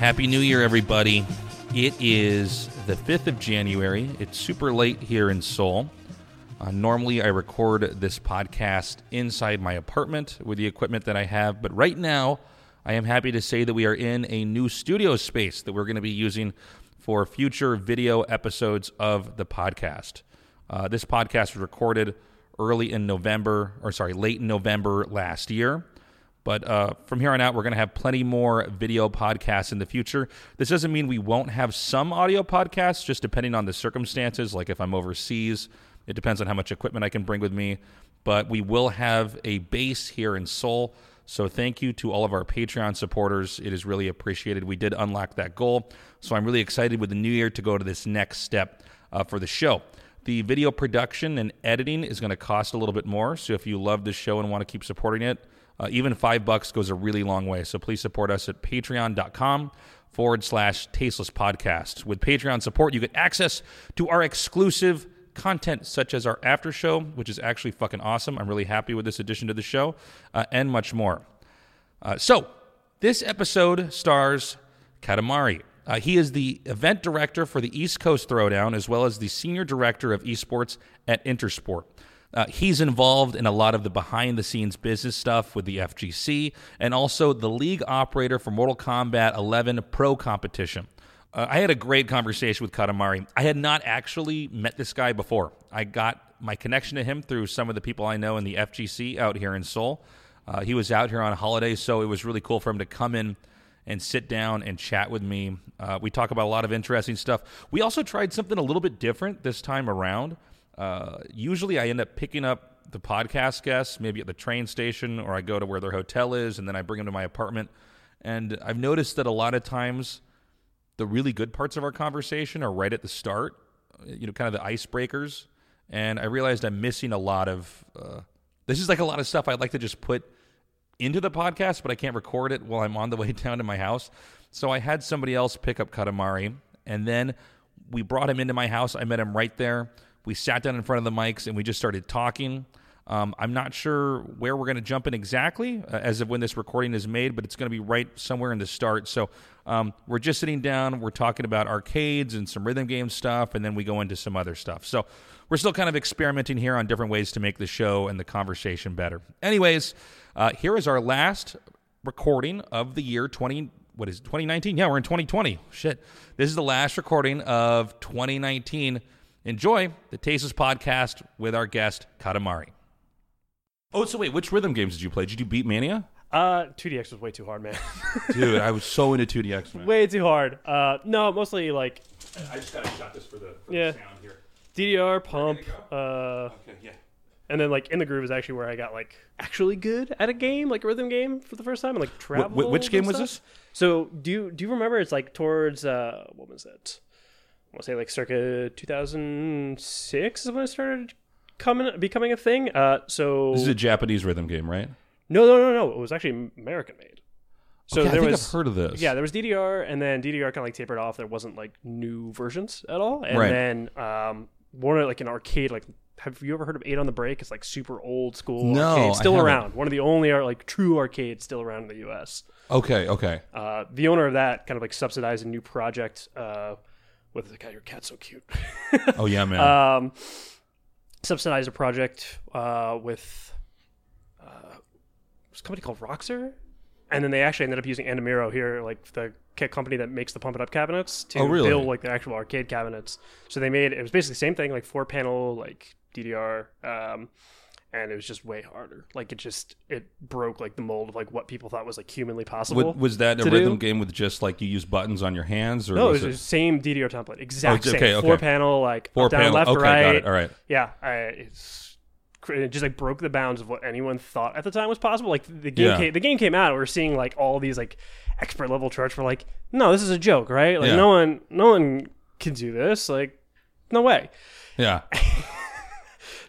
Happy New Year, everybody. It is the 5th of January. It's super late here in Seoul. Uh, normally, I record this podcast inside my apartment with the equipment that I have, but right now, I am happy to say that we are in a new studio space that we're going to be using for future video episodes of the podcast. Uh, this podcast was recorded early in November, or sorry, late in November last year. But uh, from here on out, we're going to have plenty more video podcasts in the future. This doesn't mean we won't have some audio podcasts, just depending on the circumstances. Like if I'm overseas, it depends on how much equipment I can bring with me. But we will have a base here in Seoul. So thank you to all of our Patreon supporters. It is really appreciated. We did unlock that goal. So I'm really excited with the new year to go to this next step uh, for the show. The video production and editing is going to cost a little bit more. So if you love this show and want to keep supporting it, uh, even five bucks goes a really long way. So please support us at patreon.com forward slash tasteless podcast. With Patreon support, you get access to our exclusive content, such as our after show, which is actually fucking awesome. I'm really happy with this addition to the show, uh, and much more. Uh, so, this episode stars Katamari. Uh, he is the event director for the East Coast Throwdown, as well as the senior director of esports at Intersport. Uh, he's involved in a lot of the behind the scenes business stuff with the FGC and also the league operator for Mortal Kombat 11 Pro Kompetition. Uh, I had a great conversation with Katamari. I had not actually met this guy before. I got my connection to him through some of the people I know in the FGC out here in Seoul. Uh, he was out here on holiday, so it was really cool for him to come in and sit down and chat with me. Uh, we talk about a lot of interesting stuff. We also tried something a little bit different this time around. Uh, usually, I end up picking up the podcast guests, maybe at the train station, or I go to where their hotel is, and then I bring them to my apartment. And I've noticed that a lot of times, the really good parts of our conversation are right at the start, you know, kind of the icebreakers. And I realized I'm missing a lot of. Uh, this is like a lot of stuff I'd like to just put into the podcast, but I can't record it while I'm on the way down to my house. So I had somebody else pick up Katamari, and then we brought him into my house. I met him right there. We sat down in front of the mics and we just started talking. Um, I'm not sure where we're going to jump in exactly uh, as of when this recording is made, but it's going to be right somewhere in the start. So um, we're just sitting down, we're talking about arcades and some rhythm game stuff, and then we go into some other stuff. So we're still kind of experimenting here on different ways to make the show and the conversation better. Anyways, uh, here is our last recording of the year 20. What is it, 2019? Yeah, we're in 2020. Shit. This is the last recording of 2019. Enjoy the Tasteless podcast with our guest, Katamari. Oh, so wait, which rhythm games did you play? Did you Beatmania? Uh, 2DX was way too hard, man. Dude, I was so into 2DX, man. way too hard. Uh, no, mostly like I just got a shot this for the, for Yeah. the sound here. DDR, pump, uh, Okay, yeah. and then like in the groove is actually where I got like actually good at a game, like a rhythm game for the first time, and like travel. Wh- which game was stuff. this? So do you do you remember? It's like towards uh, what was it? I want to say like circa 2006 is when it started coming becoming a thing. Uh, so This is a Japanese rhythm game, right? no, no, no, no. It was actually American made. So Okay, I there think was I've heard of this. Yeah, there was DDR, and then DDR kind of like tapered off. There wasn't like new versions at all, and Right. then um, one of like an arcade. Like, have you ever heard of Eight on the Break? It's like super old school No, arcade, still around. One of the only like true arcades still around in the U.S. Okay, okay. Uh, the owner of that kind of like subsidized a new project uh, with the guy. Your cat's so cute. Oh yeah, man. um, subsidized a project uh, with uh, was company called Roxor, and then they actually ended up using Andamiro here, like the kit company that makes the pump it up cabinets, to Oh, really? build like the actual arcade cabinets. So they made it was basically the same thing, like four panel, like DDR. Um, and it was just way harder. Like it just it broke like the mold of like what people thought was like humanly possible. Wa- was that a rhythm do? game with just like you use buttons on your hands, or no, it was was it the same DDR template, exact Oh, same. okay. Four panel, like four up, down, left, okay, right. got it. All right. yeah, I, it's it just like broke the bounds of what anyone thought at the time was possible. Like the game, Yeah. came, the game came out, we are seeing like all these like expert level charts for like, no, this is a joke, right? Like Yeah. no one, no one can do this. Like, no way. Yeah.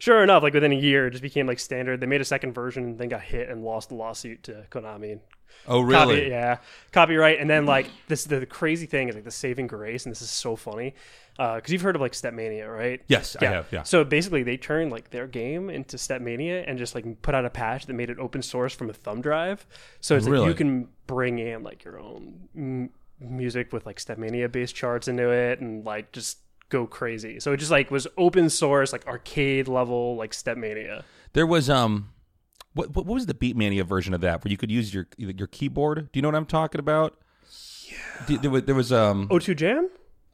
Sure enough, like within a year, it just became like standard. They made a second version, and then got hit and lost the lawsuit to Konami. Oh really? Copy, yeah, copyright. And then like this, the, crazy thing is like the saving grace, and this is so funny because you've heard of like Stepmania, right? Yes, I have. Yeah. So basically, they turned like their game into Stepmania and just like put out a patch that made it open source from a thumb drive. So it's like you can bring in like your own mm, music with like Stepmania based charts into it and like just go crazy. So it just like was open source, like arcade level, like Stepmania. There was um, what what was the Beatmania version of that where you could use your your keyboard? Do you know what I'm talking about? Yeah. There was, there was um, O2Jam?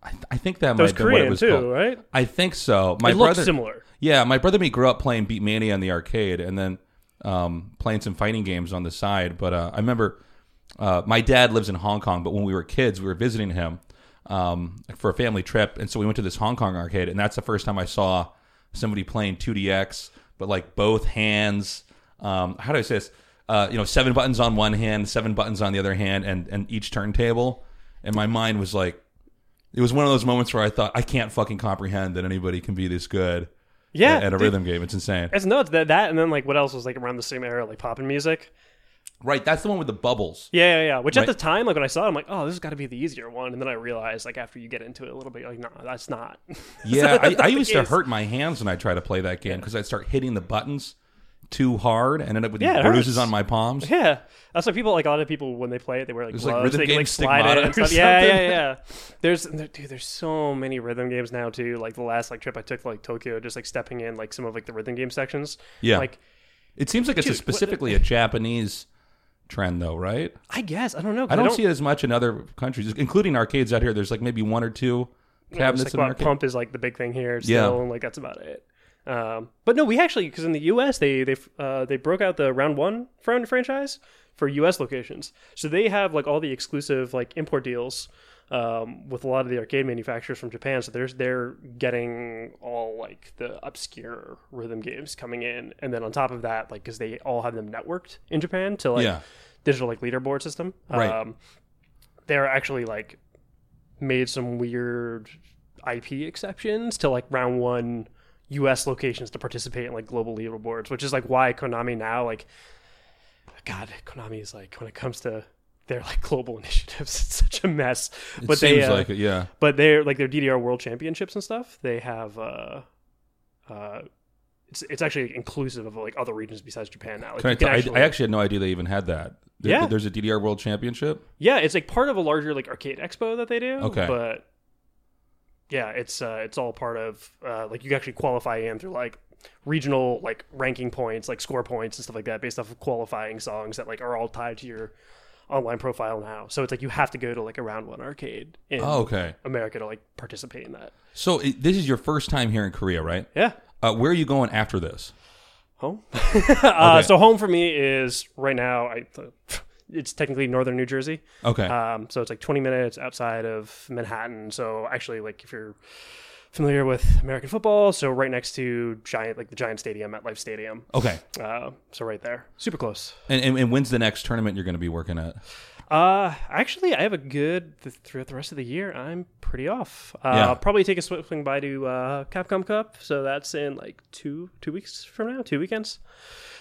I, I think that That was might have been what it was too, called. right? I think so. My it brother, similar. yeah, my brother and me grew up playing Beatmania on the arcade, and then um, playing some fighting games on the side. But uh, I remember uh, my dad lives in Hong Kong, but when we were kids, we were visiting him um, for a family trip, and so we went to this Hong Kong arcade, and that's the first time I saw somebody playing 2DX, but like both hands. Um, how do I say this? Uh, you know, seven buttons on one hand, seven buttons on the other hand, and and each turntable. And my mind was like, it was one of those moments where I thought I can't fucking comprehend that anybody can be this good Yeah. at, at a dude, rhythm game. It's insane. It's nuts. That that and then like what else was like around the same era, like poppin' music. Right, that's the one with the bubbles. Yeah, yeah, yeah. Which Right. at the time, like when I saw it, I'm like, oh, this has got to be the easier one. And then I realized, like after you get into it a little bit, you're like, no, that's not. Yeah, I, I the used to hurt my hands when I try to play that game because I'd start hitting the buttons too hard and end up with Yeah, these bruises hurts. on my palms. Yeah, that's why people like a lot of people when they play it, they wear like There's, like, gloves. rhythm they can, like slide it and stuff. Yeah, yeah, yeah. There's there, dude, there's so many rhythm games now too. Like the last like trip I took to, like Tokyo, just like stepping in like some of like the rhythm game sections. Yeah. like It seems like it's a Dude, what- specifically a Japanese trend, though, right? I guess I don't know. I don't, see it as much in other countries, including arcades out here. There's like maybe one or two cabinets in like, an what, arcade. pump is like the big thing here still, Yeah. and like that's about it. Um, but no, we actually because in the U.S. they they uh, they broke out the round one fran- franchise for U.S. locations, so they have like all the exclusive like import deals um, with a lot of the arcade manufacturers from Japan. So there's they're getting all like the obscure rhythm games coming in, and then on top of that, like because they all have them networked in Japan to like Yeah. digital like leaderboard system. Right. Um, they're actually like made some weird IP exceptions to like round one US locations to participate in like global leaderboards, which is like why Konami now like God, Konami is like when it comes to their like global initiatives, it's such a mess. It but seems they uh, like it, yeah. but they're like their DDR World Championships and stuff. They have uh uh it's it's actually inclusive of like other regions besides Japan now. Like, I, can tell- I- actually- I actually had no idea they even had that. There- Yeah. There's a DDR World Championship. Yeah, it's like part of a larger like arcade expo that they do. Okay. But yeah, it's uh it's all part of uh like you actually qualify in through like regional like ranking points, like score points and stuff like that based off of qualifying songs that like are all tied to your online profile now. So it's like you have to go to like a round one arcade in Oh, okay. America to like participate in that. So it, this is your first time here in Korea, right? Yeah. Uh, where are you going after this? Home. uh, so home for me is right now. I it's technically northern New Jersey. Okay. Um, so it's like 20 minutes outside of Manhattan. So actually, like if you're familiar with American football, so right next to Giant, like the Giant Stadium MetLife Stadium. okay. Uh, so right there, super close. And, and, and when's the next tournament you're going to be working at? Uh, actually, I have a good th- throughout the rest of the year. I'm pretty off. Uh, Yeah. I'll probably take a swift swing by to uh, Capcom Cup. So that's in like two two weeks from now, two weekends,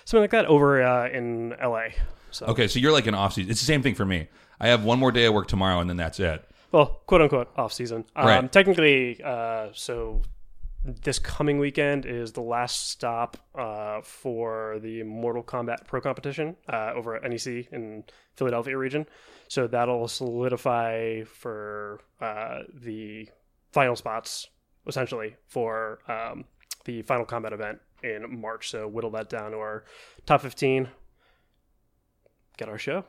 something like that, over uh, in LA. So Okay, so you're like an off season. It's the same thing for me. I have one more day of work tomorrow, and then that's it. Well, quote unquote off season. Um, Right. Technically, uh, so this coming weekend is the last stop uh, for the Mortal Kombat Pro Kompetition uh, over at NEC in Philadelphia region. So that'll solidify for uh, the final spots essentially for um, the Final Kombat event in March. So whittle that down to our top 15. Get our show.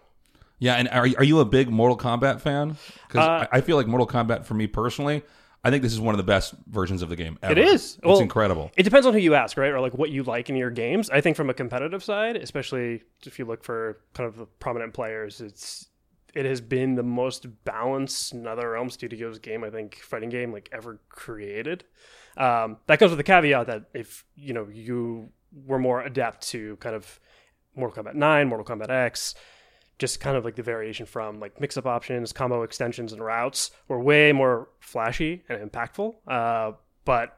Yeah, and are, are you a big Mortal Kombat fan? Because Uh, I, I feel like Mortal Kombat, for me personally, I think this is one of the best versions of the game ever. It is. It's Well, incredible. It depends on who you ask, right? Or like what you like in your games. I think from a competitive side, especially if you look for kind of the prominent players, it's it has been the most balanced NetherRealm Studios game I think fighting game like ever created. Um, that comes with the caveat that if you know you were more adept to kind of Mortal Kombat 9, Mortal Kombat X, just kind of like the variation from like mix up options, combo extensions, and routes were way more flashy and impactful. Uh, but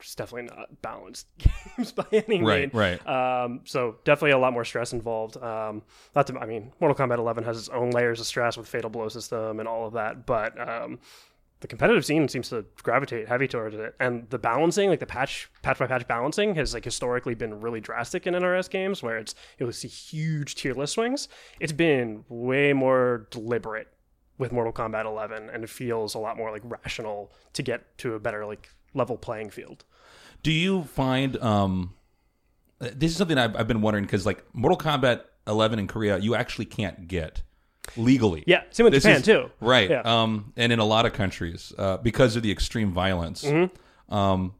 it's definitely not balanced games by any Right, means. right. Um, so definitely a lot more stress involved. Um, not to, I mean, Mortal Kombat 11 has its own layers of stress with Fatal Blow system and all of that, but um, the competitive scene seems to gravitate heavy towards it. And the balancing, like the patch, patch by patch balancing, has like historically been really drastic in NRS games, where it's you'll see huge tier list swings. It's been way more deliberate with Mortal Kombat 11, and it feels a lot more like rational to get to a better like level playing field. Do you find um, this is something I've, I've been wondering because like Mortal Kombat 11 in Korea, you actually can't get legally. Yeah, same with This Japan is- too. Right. Yeah. Um, and in a lot of countries uh, because of the extreme violence. Mm-hmm. Um,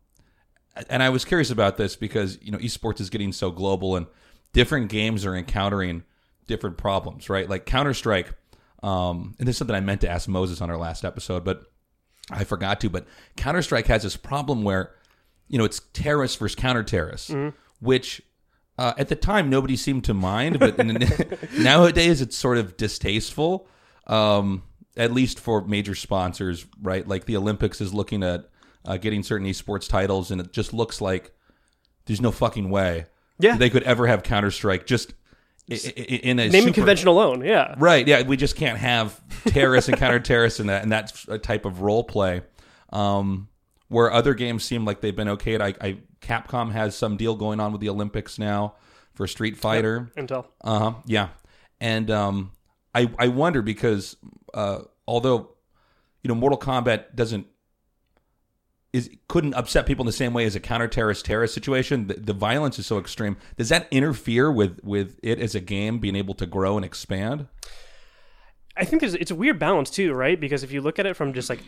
and I was curious about this because you know esports is getting so global and different games are encountering different problems, right? Like Counter Strike. Um, and this is something I meant to ask Moses on our last episode, but I forgot to. But Counter Strike has this problem where you know it's terrorists versus counter terrorists, which uh, at the time nobody seemed to mind, but nowadays it's sort of distasteful. Um, at least for major sponsors, right? Like the Olympics is looking at uh, getting certain esports titles, and it just looks like there's no fucking way Yeah. they could ever have Counter Strike just in a Naming super- convention alone, yeah. Right. Yeah. We just can't have terrorists and counter terrorists and that, and that's a type of role play. Um, where other games seem like they've been okay. I, I Capcom has some deal going on with the Olympics now for Street Fighter. Intel. Uh huh. Yeah. And um, I I wonder because uh, although you know Mortal Kombat doesn't is couldn't upset people in the same way as a counter terrorist terrorist situation. The, the violence is so extreme. Does that interfere with with it as a game being able to grow and expand? I think there's, it's a weird balance too, right? Because if you look at it from just like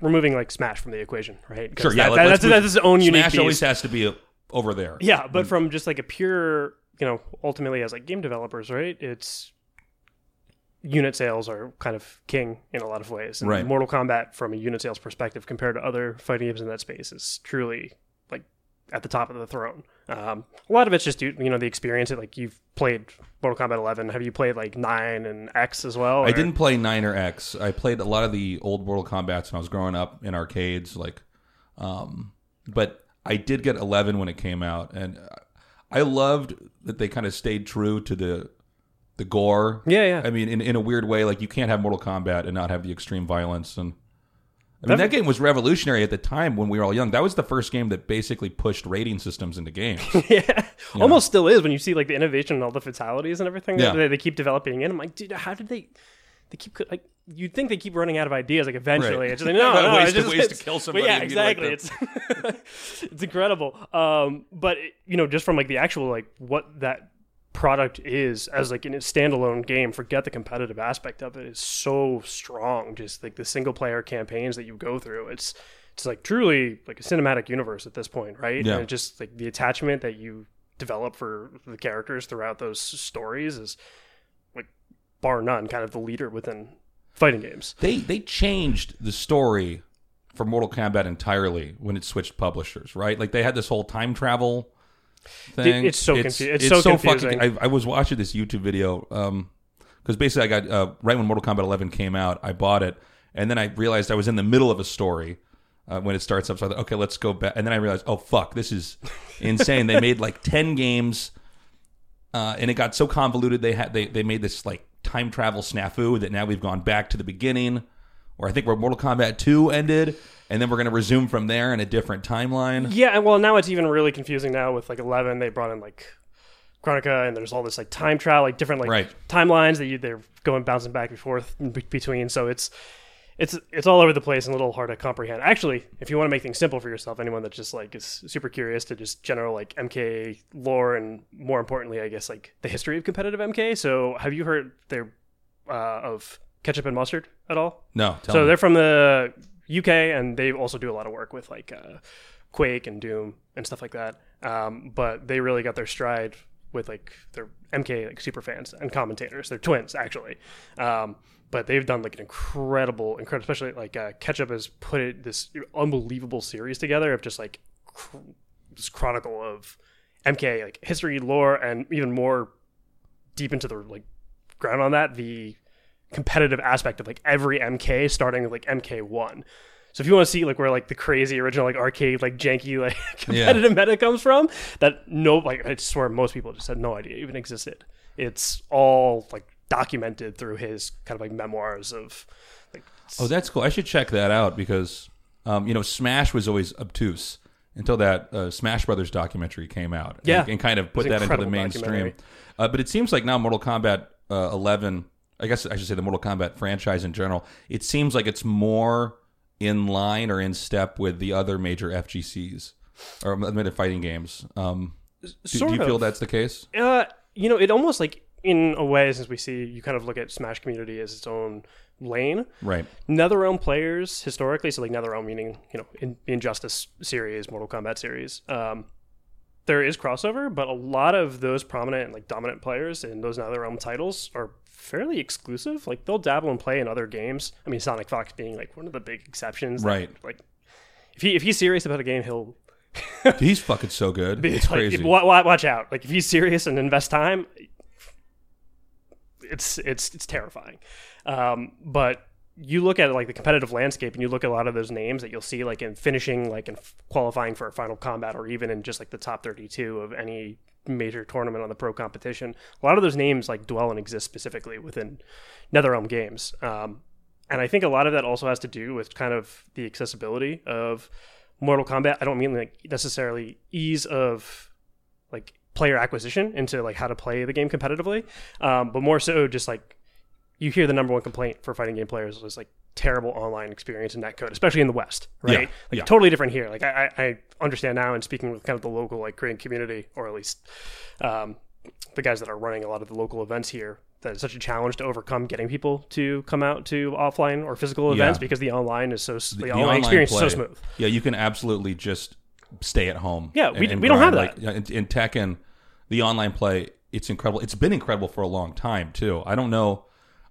removing like Smash from the equation, right? Sure, yeah, that- let- that- that's, that's its own unique Smash always has to be uh, over there. Yeah, but from just like a pure, you know, ultimately as like game developers, right? It's unit sales are kind of king in a lot of ways. And Right. Mortal Kombat, from a unit sales perspective, compared to other fighting games in that space, is truly like at the top of the throne. Um, a lot of it's just you know the experience. Like you've played Mortal Kombat 11. Have you played like nine and X as well? I didn't play Nine or X. I played a lot of the old Mortal Kombat's when I was growing up in arcades, like, um, but I did get Eleven when it came out, and I loved that they kind of stayed true to the the gore. Yeah, yeah. I mean, in in a weird way, like you can't have Mortal Kombat and not have the extreme violence and. I mean, that game was revolutionary at the time when we were all young. That was the first game that basically pushed rating systems into games. yeah, almost still is when you see like the innovation and all the fatalities and everything Yeah. that they, keep developing in. I'm like, dude, how did they? They keep like you'd think they keep running out of ideas. Like eventually, Right. it's just like no, no, Ways it's to- just, ways to kill somebody Yeah, be like exactly. it's it's incredible. Um, but you know, just from like the actual like what that product is as like in a standalone game forget the competitive aspect of it is so strong just like the single player campaigns that you go through it's it's like truly like a cinematic universe at this point right Yeah. and just like the attachment that you develop for the characters throughout those stories is like bar none kind of the leader within fighting games they they changed the story for Mortal Kombat entirely when it switched publishers, right? Like they had this whole time travel thing. it's so confu- it's so confusing. fucking. I, I was watching this YouTube video because basically I got uh, right when Mortal Kombat 11 came out, I bought it, and then I realized I was in the middle of a story. Uh, when it starts up, so I thought, okay, let's go back. And then I realized, oh fuck, this is insane. they made like ten games, uh, and it got so convoluted. They had they they made this like time travel snafu that now we've gone back to the beginning, or I think where Mortal Kombat 2 ended, and then we're going to resume from there in a different timeline. Yeah, and well, now it's even really confusing now with like eleven. They brought in like Kronika, and there's all this like time travel, like different like Right. timelines that you they're going bouncing back and forth in between. So it's it's it's all over the place and a little hard to comprehend. Actually, if you want to make things simple for yourself, anyone that just like is super curious to just general like MK lore and more importantly, I guess like the history of competitive MK. So have you heard there uh, of ketchup and mustard at all? No, so me. they're from the UK, and they also do a lot of work with like uh, Quake and Doom and stuff like that. Um, but they really got their stride with like their MK like super fans and commentators. They're twins actually, um, but they've done like an incredible, incredible. Especially like uh, Ketchup has put it, this unbelievable series together of just like cr- this chronicle of MK like history, lore, and even more deep into the like ground on that the competitive aspect of like every MK starting with like MK1. So if you want to see like where like the crazy original like arcade like janky like competitive meta comes from, that no like I swear most people just had no idea even existed. It's all like documented through his kind of like memoirs of like Oh, that's cool. I should check that out because, um, you know, Smash was always obtuse until that uh, Smash Brothers documentary came out. and- Yeah. and, kind of put that into the mainstream. Uh, but it seems like now Mortal Kombat uh, 11 I guess I should say the Mortal Kombat franchise in general. It seems like it's more in line or in step with the other major FGCs or admitted fighting games. Um, do, do you feel of. that's the case? Uh, you know, it almost like in a way, since we see you kind of look at Smash community as its own lane. Right. NetherRealm players historically, so like NetherRealm meaning you know in Injustice series, Mortal Kombat series. Um, there is crossover, but a lot of those prominent and like dominant players in those NetherRealm titles are fairly exclusive. Like they'll dabble and play in other games. I mean, Sonic Fox being like one of the big exceptions. that, Right. like if he if he's serious about a game, he'll He's fucking so good. It's like, crazy. if- wa- wa- watch out. Like if he's serious and invest time, it's it's it's terrifying. Um, but you look at like the competitive landscape and you look at a lot of those names that you'll see like in finishing like in f- qualifying for a Final Kombat or even in just like the top 32 of any major tournament on the pro competition. A lot of those names like dwell and exist specifically within netherrealm games. Um, and i think a lot of that also has to do with kind of the accessibility of mortal kombat. I don't mean like necessarily ease of like player acquisition into like how to play the game competitively um, but more so just like you hear the number one complaint for fighting game players is like terrible online experience in netcode, especially in the West, right? Yeah, Like yeah. totally different here. Like I, I understand now and speaking with kind of the local like Korean community, or at least um, the guys that are running a lot of the local events here, that it's such a challenge to overcome getting people to come out to offline or physical events Yeah. because the online is so the, The online, experience play, is so smooth. Yeah, you can absolutely just stay at home. Yeah, we- we don't have that. Like, in, in Tekken, the online play, it's incredible. It's been incredible for a long time too. I don't know.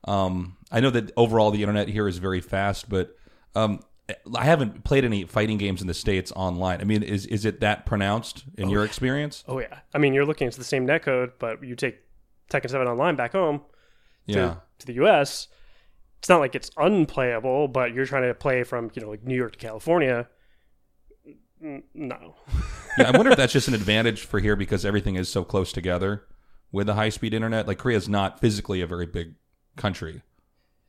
Um, I know that overall the internet here is very fast, but um, I haven't played any fighting games in the states online. I mean, is is it that pronounced in your experience? Oh yeah, I mean you're looking at the same netcode, but you take Tekken Seven online back home to, Yeah. to the US, it's not like it's unplayable, but you're trying to play from, you know, like New York to California. No. yeah, I wonder if that's just an advantage for here because everything is so close together with the high speed internet. Like Korea is not physically a very big country.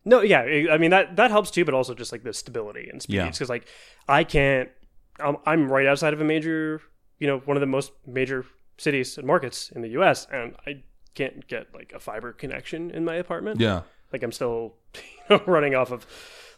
No, yeah, I mean that that helps too, but also just like the stability and speed. Yeah. Because like I can't, I'm, I'm right outside of a major, you know, one of the most major cities and markets in the U.S. and I can't get like a fiber connection in my apartment. Yeah. Like I'm still you know, running off of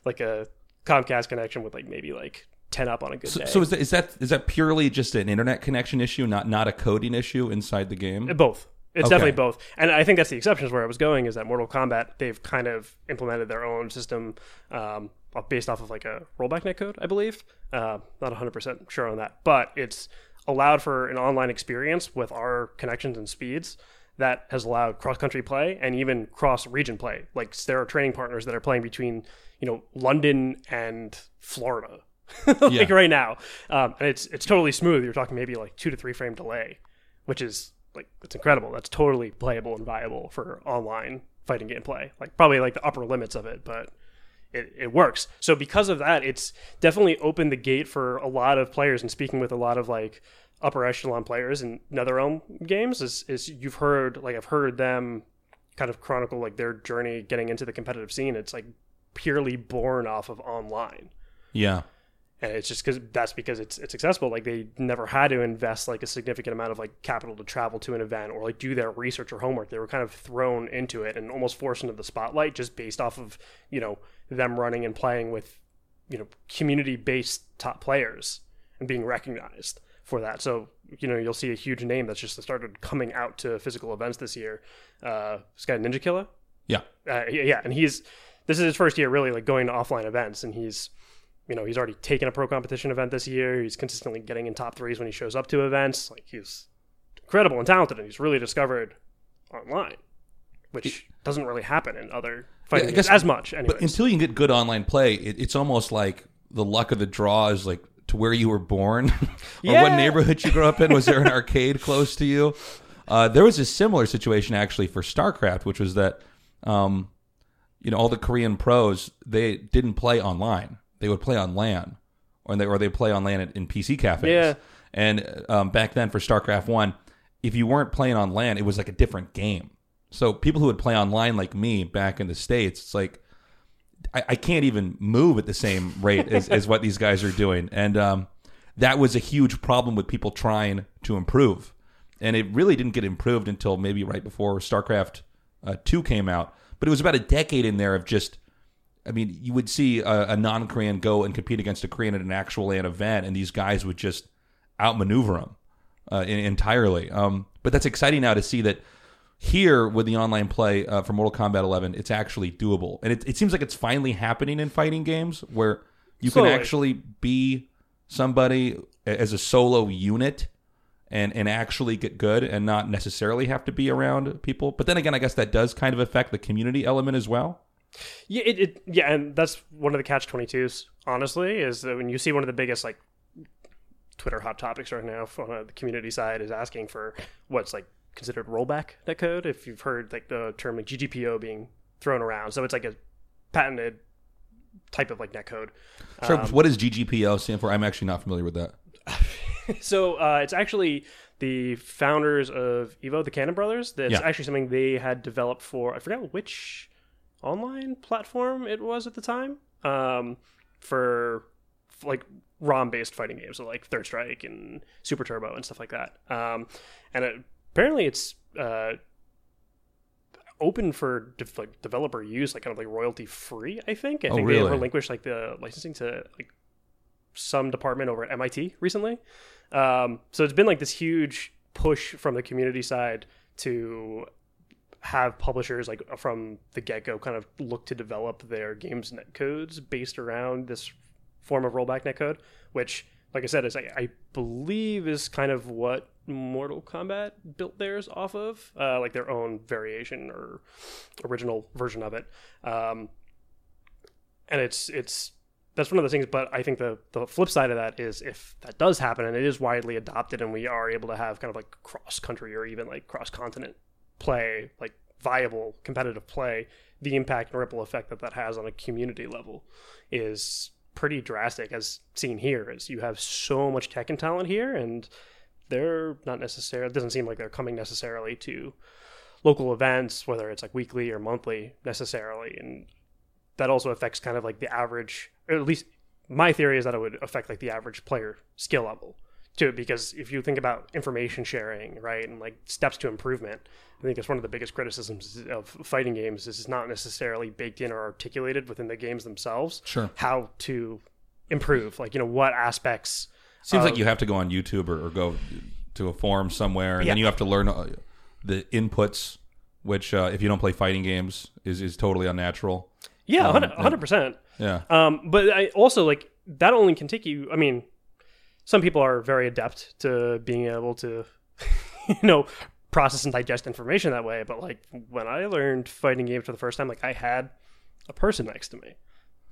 like a Comcast connection with like maybe like ten up on a good So, day. so is that is that is that purely just an internet connection issue, not not a coding issue inside the game? Both. It's Okay. definitely both. And I think that's the exceptions where I was going is that Mortal Kombat, they've kind of implemented their own system um, based off of like a rollback netcode, I believe. Uh, not 100% sure on that. But it's allowed for an online experience with our connections and speeds that has allowed cross country play and even cross region play. Like there are training partners that are playing between, you know, London and Florida. like Yeah. right now. Um, and it's it's totally smooth. You're talking maybe like two to three frame delay, which is like it's incredible. That's totally playable and viable for online fighting game play. Like probably like the upper limits of it, but it, it works. So because of that, it's definitely opened the gate for a lot of players. And speaking with a lot of like upper echelon players in NetherRealm games, is is you've heard like I've heard them kind of chronicle like their journey getting into the competitive scene. It's like purely born off of online Yeah. And it's just because that's because it's it's accessible. Like they never had to invest like a significant amount of like capital to travel to an event or like do their research or homework. They were kind of thrown into it and almost forced into the spotlight just based off of you know them running and playing with you know community based top players and being recognized for that. So you know you'll see a huge name that's just started coming out to physical events this year. Uh this guy NinjaKilla? Yeah. uh, yeah, and he's this is his first year really like going to offline events, and he's you know he's already taken a pro competition event this year. He's consistently getting in top threes when he shows up to events. Like he's incredible and talented, and he's really discovered online, which doesn't really happen in other fighting games guess- as much. Anyways, But until you get good online play, it, it's almost like the luck of the draw is like to where you were born or Yeah. what neighborhood you grew up in. Was there an arcade close to you? Uh, there was a similar situation actually for StarCraft, which was that um, you know all the Korean pros they didn't play online; they would play on LAN, or they or they play on LAN in, in PC cafes. Yeah. And um, back then for StarCraft One, if you weren't playing on LAN, it was like a different game. So people who would play online like me back in the states, it's like I, I can't even move at the same rate as, as what these guys are doing, and um, that was a huge problem with people trying to improve. And it really didn't get improved until maybe right before StarCraft uh, Two came out. but it was about a decade in there of just. I mean, you would see a, a non-Korean go and compete against a Korean at an actual LAN event, and these guys would just outmaneuver them uh, in, entirely. Um, but that's exciting now to see that here with the online play uh, for Mortal Kombat 11, it's actually doable, and it, it seems like it's finally happening in fighting games where you Slowly. can actually be somebody as a solo unit and and actually get good and not necessarily have to be around people. But then again, I guess that does kind of affect the community element as well. Yeah, it, it yeah, and that's one of the catch twenty twos. Honestly, is that when you see one of the biggest like Twitter hot topics right now on uh, the community side is asking for what's like considered rollback netcode. If you've heard like the term like GGPO being thrown around, so it's like a patented type of like netcode. So, what does GGPO stand for? I'm actually not familiar with that. So uh, it's actually the founders of Evo, the Cannon Brothers. That's Yeah. actually something they had developed for I forgot which online platform it was at the time. Um, for, like ROM based fighting games, so like Third Strike and Super Turbo and stuff like that. Um, and it, apparently it's uh, open for de- like developer use, like kind of like royalty free. I think. I Oh, think really? they relinquished like the licensing to like some department over at MIT recently. Um, so it's been like this huge push from the community side to have publishers like from the get go kind of look to develop their games net codes based around this form of rollback netcode, which, like I said, is I, I believe is kind of what Mortal Kombat built theirs off of, uh, like their own variation or original version of it. Um, and it's it's that's one of the things. But I think the the flip side of that is if that does happen and it is widely adopted and we are able to have kind of like cross country or even like cross continent play, like viable competitive play, the impact and ripple effect that that has on a community level is pretty drastic as seen here is you have so much tech and talent here and they're not necessarily it doesn't seem like they're coming necessarily to local events whether it's like weekly or monthly necessarily and that also affects kind of like the average or at least my theory is that it would affect like the average player skill level too because if you think about information sharing right and like steps to improvement i think it's one of the biggest criticisms of fighting games is it's not necessarily baked in or articulated within the games themselves Sure. how to improve like you know what aspects Seems of- like you have to go on YouTube or, or go to a forum somewhere, and then you have to learn uh, the inputs, which uh, if you don't play fighting games is is totally unnatural. yeah Um, 100 percent Yeah. Um, but I also like that only can take you. I mean, some people are very adept to being able to, you know, process and digest information that way. But like when I learned fighting games for the first time, like I had a person next to me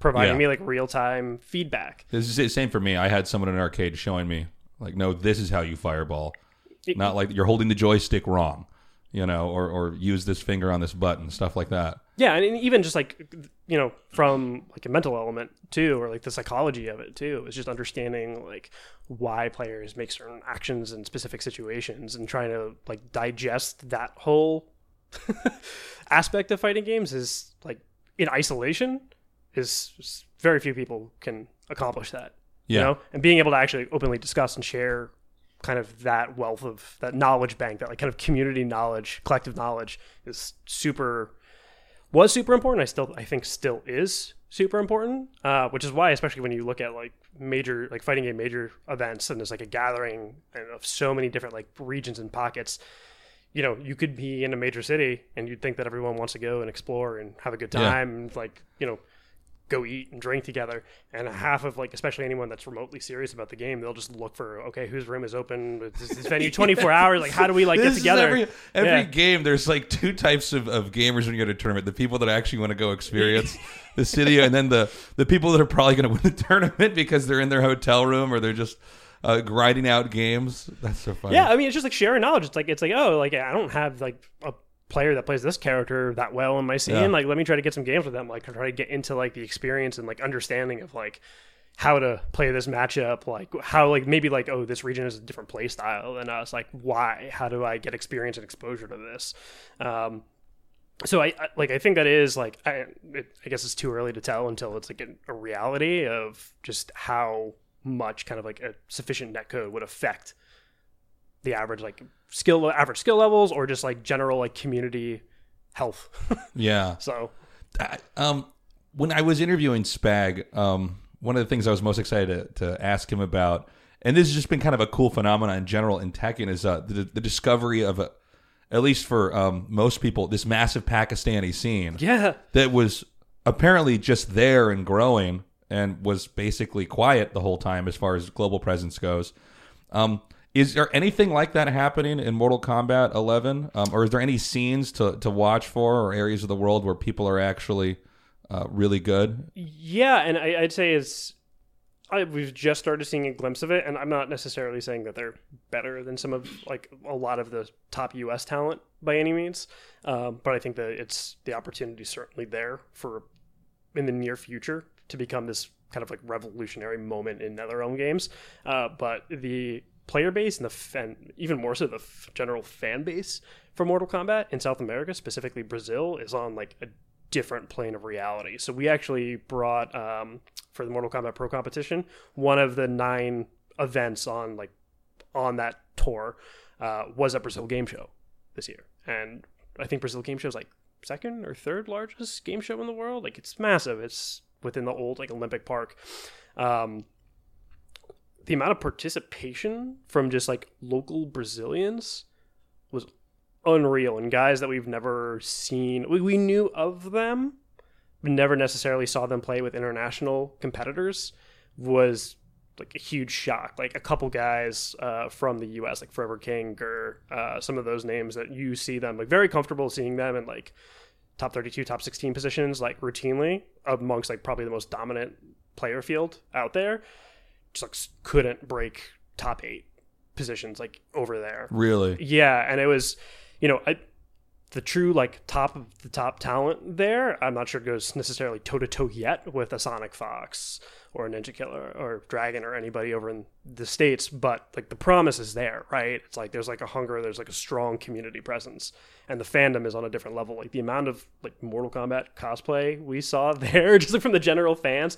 providing Yeah. me like real time feedback. This is the same for me. I had someone in an arcade showing me, like, no, this is how you fireball. It- Not like you're holding the joystick wrong, you know, or, or use this finger on this button, stuff like that. Yeah, and even just like you know from like a mental element too, or like the psychology of it too. is just understanding like why players make certain actions in specific situations and trying to like digest that whole aspect of fighting games is like in isolation is, very few people can accomplish that. Yeah. You know, and being able to actually openly discuss and share kind of that wealth of that knowledge bank, that like kind of community knowledge, collective knowledge is super was super important. I still I think still is super important. Uh, which is why, especially when you look at like major like fighting game major events and there's like a gathering of so many different like regions and pockets. You know, you could be in a major city and you'd think that everyone wants to go and explore and have a good Yeah. time and like, you know, go eat and drink together. And half of like, especially anyone that's remotely serious about the game, they'll just look for okay, whose room is open? Is this venue twenty four hours? Like, how do we like This get together? every every Yeah. game. There's like two types of, of gamers when you go to a tournament: the people that actually want to go experience the city, and then the the people that are probably going to win the tournament because they're in their hotel room or they're just uh, grinding out games. That's so funny. Yeah, I mean, it's just like sharing knowledge. It's like it's like oh, like I don't have like a player that plays this character that well in my scene. Yeah. Like, let me try to get some games with them. Like, try to get into like the experience and like understanding of like how to play this matchup. Like how like maybe like oh, this region is a different play style than us. Like why? How do I get experience and exposure to this? Um, so I, I like I think that is like I, it, I guess it's too early to tell until it's like a, a reality of just how much kind of like a sufficient netcode would affect the average like skill average skill levels or just like general like community health. Yeah. so I- um, when I was interviewing Spag, um, one of the things I was most excited to, to ask him about, and this has just been kind of a cool phenomenon in general in Tekken, is uh, the, the discovery of, a, at least for um, most people, this massive Pakistani scene yeah, that was apparently just there and growing and was basically quiet the whole time as far as global presence goes. Um, is there anything like that happening in Mortal Kombat 11, um, or is there any scenes to, to watch for or areas of the world where people are actually uh, really good? yeah, and I, I'd say it's. I, we've just started seeing a glimpse of it, and I'm not necessarily saying that they're better than some of like a lot of the top U.S. talent by any means, um, but I think that it's the opportunity certainly there for in the near future to become this kind of like revolutionary moment in NetherRealm games. Uh, but the player base and the fan, even more so the f- general fan base for Mortal Kombat in South America, specifically Brazil, is on like a different plane of reality. So we actually brought um, for the Mortal Kombat Pro Kompetition one of the nine events on like on that tour uh, was a Brazil Game Show this year, and I think Brazil Game Show is like second or third largest game show in the world. Like it's massive. It's within the old like Olympic Park. Um, the amount of participation from just like local Brazilians was unreal, and guys that we've never seen. We, we knew of them, but never necessarily saw them play with international competitors. Was like a huge shock. Like a couple guys uh, from the U.S., like Forever King or uh, some of those names that you see them like very comfortable seeing them in like top 32, top 16 positions, like routinely amongst like probably the most dominant player field out there. Just like couldn't break top eight positions like over there. Really? Yeah, and it was, you know, I, the true like top of the top talent there. I'm not sure it goes necessarily toe to toe yet with a Sonic Fox or a NinjaKilla or Dragon or anybody over in the states, but like the promise is there, right? It's like there's like a hunger, there's like a strong community presence, and the fandom is on a different level. Like the amount of like Mortal Kombat cosplay we saw there, just like from the general fans,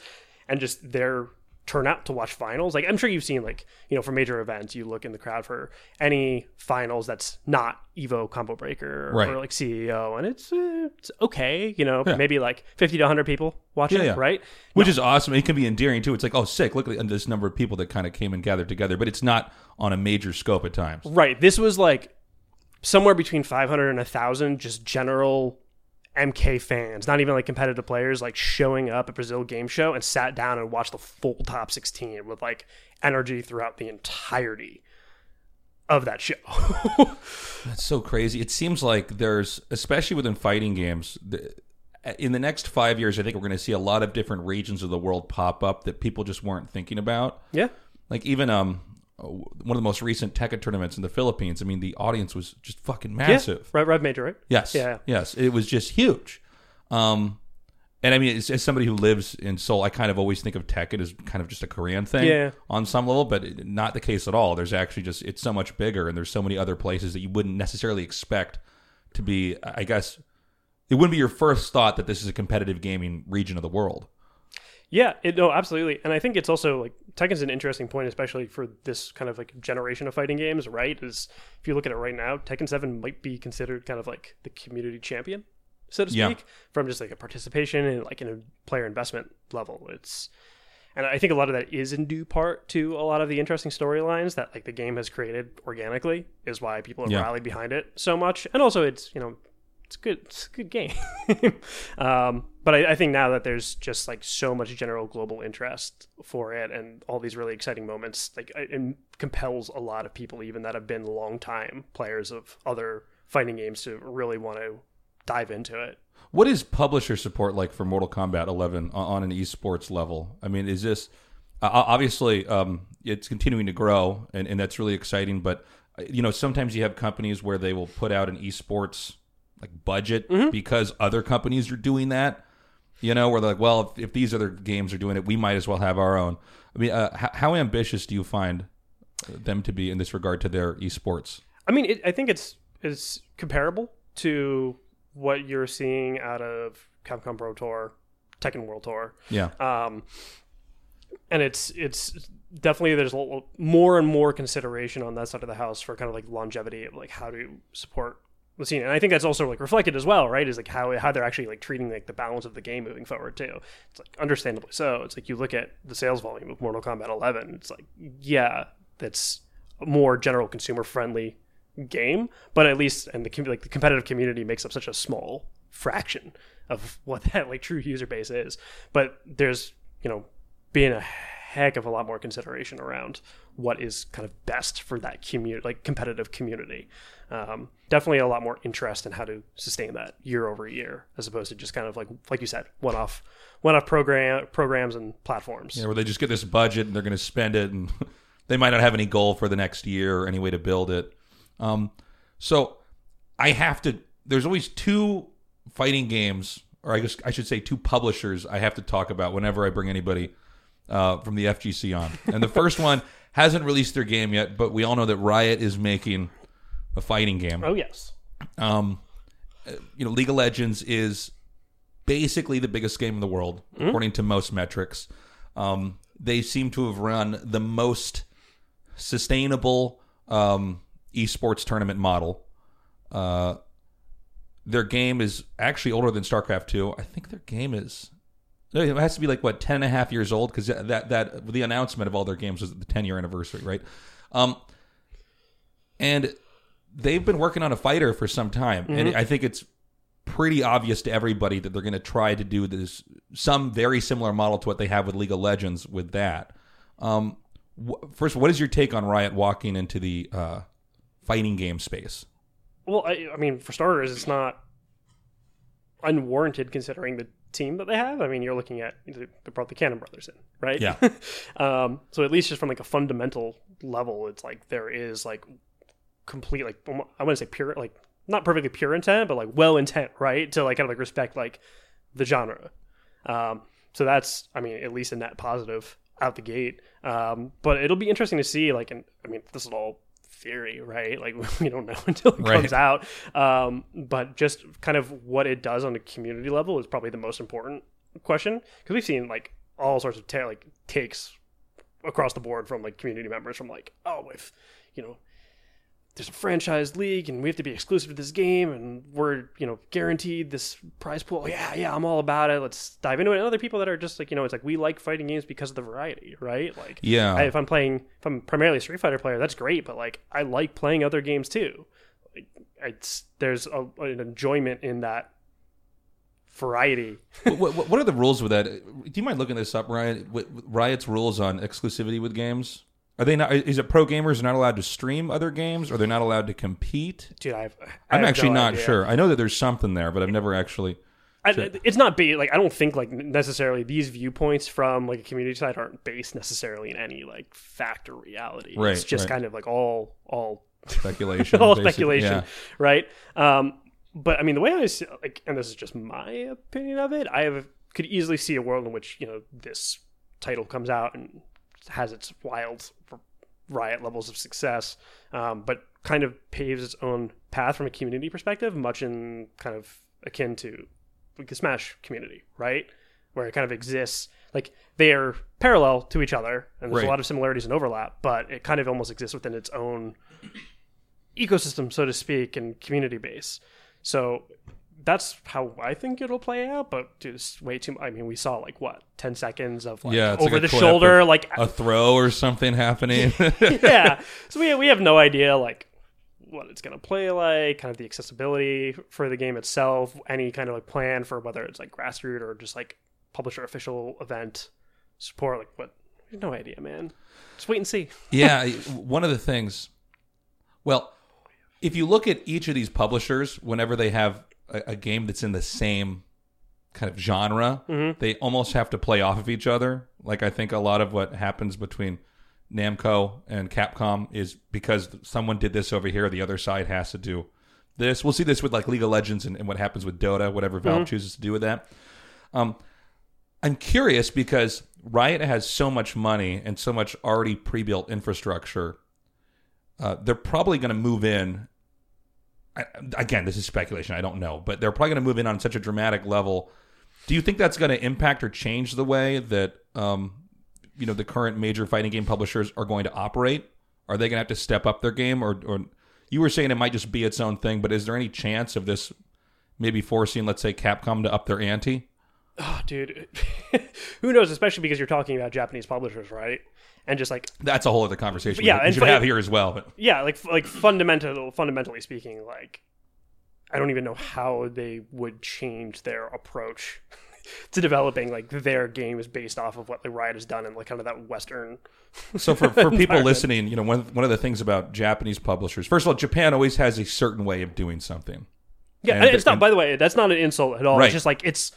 and just their turnout to watch finals. Like I'm sure you've seen like, you know, for major events, you look in the crowd for any finals that's not Evo Combo Breaker or, Right. like CEO and it's uh, it's okay, you know, Yeah. maybe like 50 to 100 people watching, Yeah, yeah. right? Which is awesome. It can be endearing too. It's like, oh, sick! Look at this number of people that kind of came and gathered together, but it's not on a major scope at times. Right. This was like somewhere between 500 and 1000 just general MK fans, not even like competitive players, like showing up at Brazil Game Show and sat down and watched the full top 16 with like energy throughout the entirety of that show. That's so crazy. It seems like there's, especially within fighting games, the, in the next five years, I think we're going to see a lot of different regions of the world pop up that people just weren't thinking about. yeah. Like even um, one of the most recent Tekken tournaments in the Philippines. I mean, the audience was just fucking massive. Yeah. Red, REV Major, right? Yes. Yeah. Yes. It was just huge. Um, and I mean, as, as somebody who lives in Seoul, I kind of always think of Tekken as kind of just a Korean thing Yeah. on some level, but it- not the case at all. There's actually just, it's so much bigger and there's so many other places that you wouldn't necessarily expect to be, I guess, it wouldn't be your first thought that this is a competitive gaming region of the world. Yeah, it, no, absolutely. And I think it's also like Tekken's an interesting point, especially for this kind of like generation of fighting games, right? Is if you look at it right now, Tekken 7 might be considered kind of like the community champion, so to Yeah. speak, from just like a participation and like in a player investment level. It's and I think a lot of that is in due part to a lot of the interesting storylines that like the game has created organically is why people have Yeah. rallied behind it so much. And also it's, you know, it's good it's a good game. um, but I, I think now that there's just like so much general global interest for it and all these really exciting moments, like it, compels a lot of people even that have been long time players of other fighting games to really want to dive into it. What is publisher support like for Mortal Kombat 11 on- an esports level? I mean, is this obviously um, it's continuing to grow, and, and that's really exciting. But uh, you know, sometimes you have companies where they will put out an esports like budget because other companies are doing that. You know, where they're like, well, if, if these other games are doing it, we might as well have our own. I mean, uh, how, how ambitious do you find them to be in this regard to their esports? I mean, it, I think it's it's comparable to what you're seeing out of Capcom Pro Tour, Tekken World Tour, Yeah, um, and it's it's definitely there's a little more and more consideration on that side of the house for kind of like longevity of like how to support and I think that's also like reflected as well, right? Is like how how they're actually like treating like the balance of the game moving forward too. It's like understandably so. It's like you look at the sales volume of Mortal Kombat 11. It's like yeah, that's a more general consumer friendly game, but at least and the like the competitive community makes up such a small fraction of what that like true user base is. But there's you know being a heck of a lot more consideration around what is kind of best for that community, like competitive community. Um, definitely a lot more interest in how to sustain that year over year, as opposed to just kind of like like you said, one off one off program programs and platforms. Yeah, where they just get this budget and they're going to spend it, and they might not have any goal for the next year or any way to build it. Um, so I have to. There's always two fighting games, or I guess I should say two publishers. I have to talk about whenever I bring anybody uh, from the FGC on, and the first one hasn't released their game yet, but we all know that Riot is making a fighting game. Oh yes, Um, you know, League of Legends is basically the biggest game in the world, according to most metrics. Um, they seem to have run the most sustainable um, esports tournament model. Uh, their game is actually older than StarCraft 2. I think their game is. It has to be like what ten and a half years old because that that the announcement of all their games was the ten year anniversary, right? Um, and they've been working on a fighter for some time, and I think it's pretty obvious to everybody that they're going to try to do this some very similar model to what they have with League of Legends with that. Um, wh- first, what is your take on Riot walking into the uh, fighting game space? Well, I, I mean, for starters, it's not unwarranted considering the team that they have. I mean, you're looking at they brought the Cannon Brothers in, right? Yeah. um, so at least just from like a fundamental level, it's like there is like complete like I want to say pure like not perfectly pure intent, but like well intent, right? To like kind of like respect like the genre. Um, so that's I mean at least a net positive out the gate. Um, but it'll be interesting to see like and I mean this is all theory, right? Like we don't know until it Right. comes out. Um, but just kind of what it does on a community level is probably the most important question because we've seen like all sorts of ta- like takes across the board from like community members from like oh if you know there's a franchise league and we have to be exclusive to this game and we're you know guaranteed this prize pool. Yeah yeah i'm all about it. Let's dive into it. And other people that are just like you know it's like we like fighting games because of the variety right? Like Yeah. I, if i'm playing if i'm primarily a street fighter player that's great but like i like playing other games too. Like it's there's a, an enjoyment in that variety. What, what, what are the rules with that? Do you mind looking this up, ryan? Riot's rules on exclusivity with games? Are they not? Is it pro gamers are not allowed to stream other games, or they're not allowed to compete? dude i've I I'm have actually no not idea. sure. I know that there's something there, but I've never actually. I, it's not ba- like I don't think like necessarily these viewpoints from like a community side aren't based necessarily in any like fact or reality. Right, It's just right. kind of like all all Speculation. all basically. speculation, Yeah. right? Um, but I mean, the way I see, like, and this is just my opinion of it, I have, could easily see a world in which you know this title comes out and has its wild riot levels of success, um, but kind of paves its own path from a community perspective, much in kind of akin to like the Smash community, right? Where it kind of exists like they are parallel to each other, and there's Right. a lot of similarities and overlap, but it kind of almost exists within its own ecosystem, so to speak, and community base. So that's how I think it'll play out. But just way too. I mean, we saw like what ten seconds of like Yeah, it's like over the shoulder, like A throw or something happening. yeah. So we we have no idea like what it's gonna play like, kind of the accessibility for the game itself, any kind of like plan for whether it's like grassroots or just like publisher official event support. Like what? We have no idea, man. Just wait and see. yeah, one of the things. Well, if you look at each of these publishers, whenever they have a, a game that's in the same kind of genre, they almost have to play off of each other. Like I think a lot of what happens between Namco and Capcom is because someone did this over here, the other side has to do this. We'll see this with like League of Legends and, and what happens with Dota, whatever Valve chooses to do with that. Um, I'm curious because Riot has so much money and so much already pre-built infrastructure. Uh, they're probably going to move in. I, again, this is speculation. I don't know, but they're probably going to move in on such a dramatic level. Do you think that's going to impact or change the way that um, you know the current major fighting game publishers are going to operate? Are they going to have to step up their game, or, or you were saying it might just be its own thing, but is there any chance of this maybe forcing, let's say, Capcom to up their ante? Oh, dude, who knows? Especially because you're talking about Japanese publishers, right? And just like That's a whole other conversation. Yeah, we, we and should fi- have here as well. But yeah, like like fundamental fundamentally speaking, like I don't even know how they would change their approach to developing like their games based off of what the Riot has done and like kind of that Western. So for, for people listening, you know, one, one of the things about Japanese publishers, first of all, Japan always has a certain way of doing something. Yeah, And- it's not. and- by the way, that's not an insult at all. Right. It's just like it's.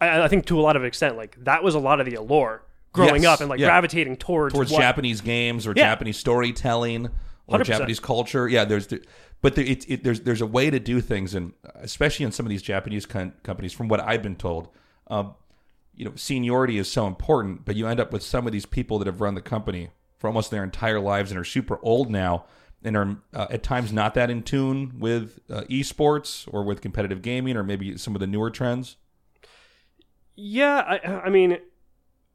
I, I think to a lot of extent, like that was a lot of the allure growing Yes, up and like yeah. gravitating towards Towards what, Japanese games or Yeah. Japanese storytelling or 100%. Japanese culture. Yeah, there's, the, but there, it, it, there's there's a way to do things, and especially in some of these Japanese con- companies, from what I've been told, um, you know, seniority is so important. But you end up with some of these people that have run the company for almost their entire lives and are super old now, and are uh, at times not that in tune with uh, esports or with competitive gaming or maybe some of the newer trends. Yeah, I, I mean,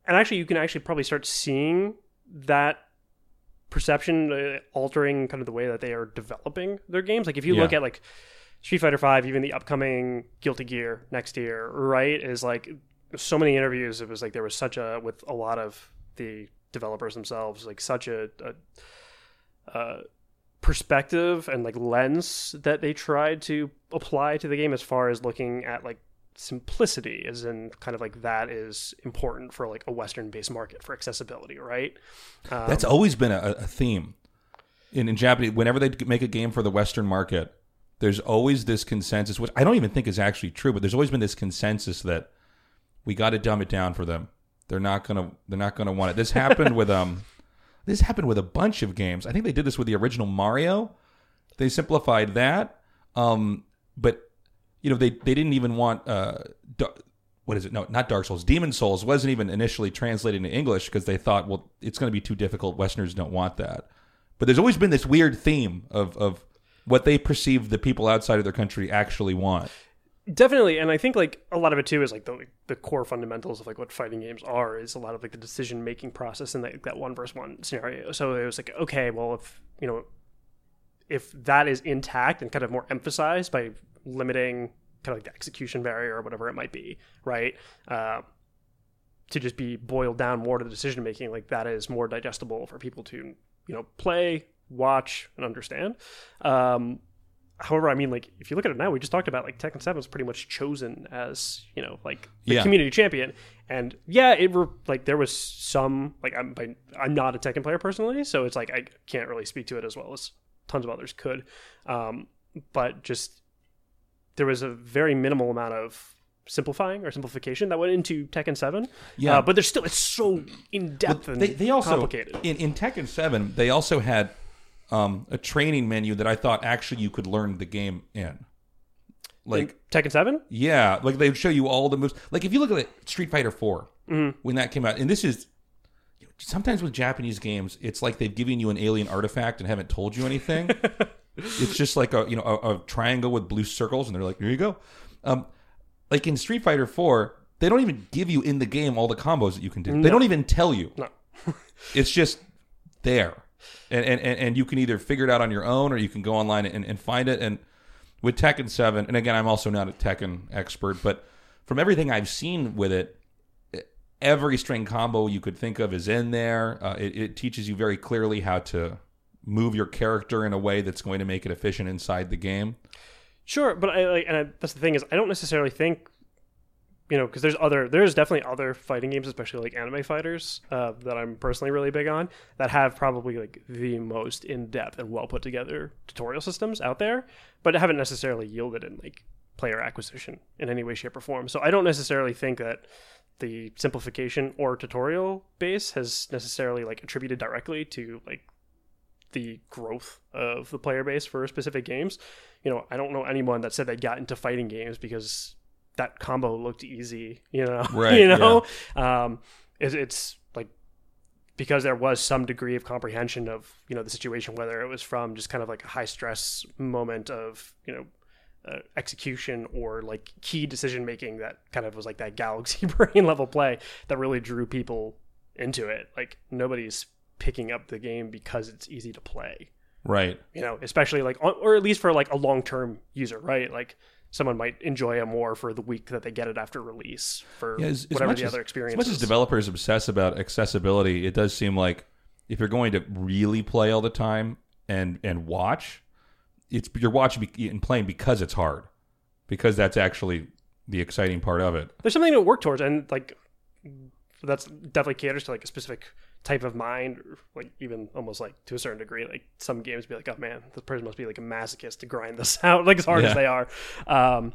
and actually, you can actually probably start seeing that perception uh, altering kind of the way that they are developing their games. Like if you look at like Street Fighter Five, even the upcoming Guilty Gear next year, right? Is like so many interviews. It was like there was such a with a lot of the developers themselves, like such a, a uh, perspective and like lens that they tried to apply to the game as far as looking at like simplicity as in kind of like that is important for like a western based market for accessibility right um, That's always been a, a theme in, in Japanese. Whenever they make a game for the Western market, there's always this consensus, which I don't even think is actually true, but there's always been this consensus that we got to dumb it down for them. They're not gonna. They're not gonna want it. This happened with um. This happened with a bunch of games. I think they did this with the original Mario. They simplified that, um, but you know they they didn't even want uh, what is it? No, not Dark Souls. Demon Souls wasn't even initially translated into English because they thought, well, it's going to be too difficult. Westerners don't want that. But there's always been this weird theme of of what they perceive the people outside of their country actually want. definitely and i think like a lot of it too is like the the core fundamentals of like what fighting games are is a lot of like the decision making process in that, that one versus one scenario so it was like okay well if you know if that is intact and kind of more emphasized by limiting kind of like the execution barrier or whatever it might be right? Uh, to just be boiled down more to the decision making like that is more digestible for people to you know play watch and understand. Um, however i mean like if you look at it now we just talked about like tekken 7 was pretty much chosen as you know like the Yeah. community champion. And yeah it were like there was some like i'm i'm not a tekken player personally so it's like i can't really speak to it as well as tons of others could. Um, but just there was a very minimal amount of simplifying or simplification that went into tekken 7 Yeah. uh, but there's still it's so in-depth and They, they also complicated in, in Tekken Seven they also had um, a training menu that I thought actually you could learn the game in. Like In tekken 7 Yeah, like they would show you all the moves. Like if you look at it, Street Fighter 4 Mm-hmm. when that came out, and this is sometimes with Japanese games, it's like they've given you an alien artifact and haven't told you anything. it's just like a you know a, a triangle with blue circles, and they're like, here you go. Um, like in Street Fighter 4, they don't even give you in the game all the combos that you can do. They don't even tell you. no It's just there. And, and, and and you can either figure it out on your own or you can go online and, and find it. And with Tekken 7, and again, I'm also not a Tekken expert, but from everything I've seen with it, every string combo you could think of is in there. Uh, it, it teaches you very clearly how to move your character in a way that's going to make it efficient inside the game. Sure, but I like, and I, that's the thing is, I don't necessarily think, you know, because there's other, there's definitely other fighting games, especially like anime fighters, uh, that I'm personally really big on, that have probably like the most in depth and well put together tutorial systems out there, but haven't necessarily yielded in like player acquisition in any way, shape, or form. So I don't necessarily think that the simplification or tutorial base has necessarily like attributed directly to like the growth of the player base for specific games. You know, I don't know anyone that said they got into fighting games because that combo looked easy. You know, Right, you know, um, it's, it's like because there was some degree of comprehension of you know the situation, whether it was from just kind of like a high stress moment of you know. Uh, execution or like key decision making that kind of was like that galaxy brain level play that really drew people into it like nobody's picking up the game because it's easy to play Right. You know, especially like or at least for like a long term user, right? Like someone might enjoy it more for the week that they get it after release for Yeah, as, as whatever much the as, other experience. As much as developers obsess about accessibility, it does seem like if you're going to really play all the time and and watch, it's you're watching and playing because it's hard, because that's actually the exciting part of it. there's something to work towards and like that's definitely caters to like a specific type of mind or like even almost like to a certain degree like some games be like oh man this person must be like a masochist to grind this out like as hard Yeah. as they are um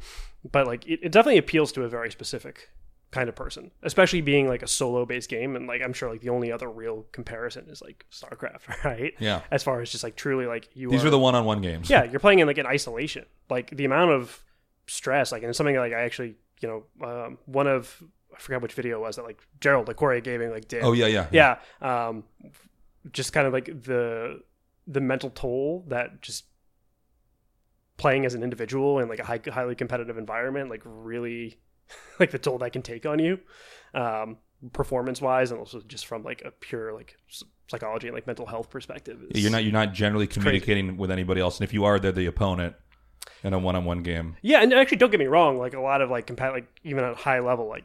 but like it, it definitely appeals to a very specific kind of person especially being like a solo based game and like i'm sure like the only other real comparison is like starcraft right Yeah. as far as just like truly like you These are are the one-on-one games. yeah, you're playing in like an isolation. Like the amount of stress, like and it's something like I actually, you know, um, one of I forgot which video it was that like Gerald, like Core-A Gaming, like did. Oh yeah, yeah, yeah. Um, just kind of like the the mental toll that just playing as an individual in like a high, highly competitive environment, like really, like the toll that can take on you, um, performance wise, and also just from like a pure like psychology and like mental health perspective. is- You're not you're not generally crazy. communicating with anybody else, and if you are, they're the opponent in a one-on-one game. Yeah, and actually, don't get me wrong. Like a lot of like compat, like even at a high level, like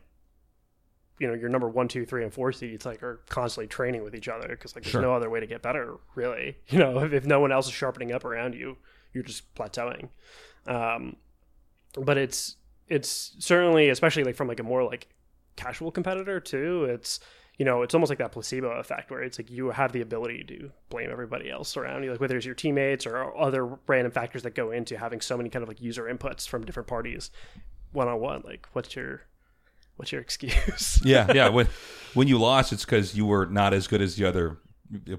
you know, your number one, two, three, and four seeds like are constantly training with each other because like there's Sure. no other way to get better, really. You know, if, if no one else is sharpening up around you, you're just plateauing. Um, but it's it's certainly, especially like from like a more like casual competitor too. It's you know, it's almost like that placebo effect where it's like you have the ability to blame everybody else around you, like whether it's your teammates or other random factors that go into having so many kind of like user inputs from different parties one on one. Like, what's your what's your excuse? Yeah, yeah. When when you lost, it's because you were not as good as the other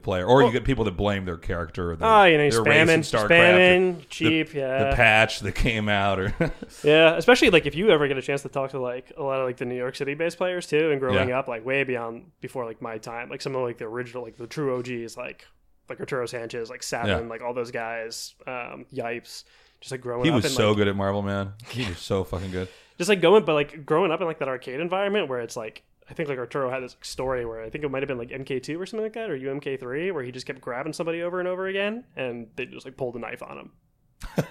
player, or you get people that blame their character. Or their, Oh, you know, spamming, spamming, cheap, yeah, the patch that came out, or yeah. Especially like if you ever get a chance to talk to like a lot of like the New York City based players too, and growing Yeah. up like way beyond before like my time, like some of like the original like the true OGs like like Arturo Sanchez, like Savin, Yeah. like all those guys, um, Yipes, just like growing he up was and so like, good at Marvel Man. He was so fucking good. Just like going, but like growing up in like that arcade environment where it's like I think like Arturo had this story where I think it might have been like MK2 or something like that, or UMK3, where he just kept grabbing somebody over and over again, and they just like pulled a knife on him.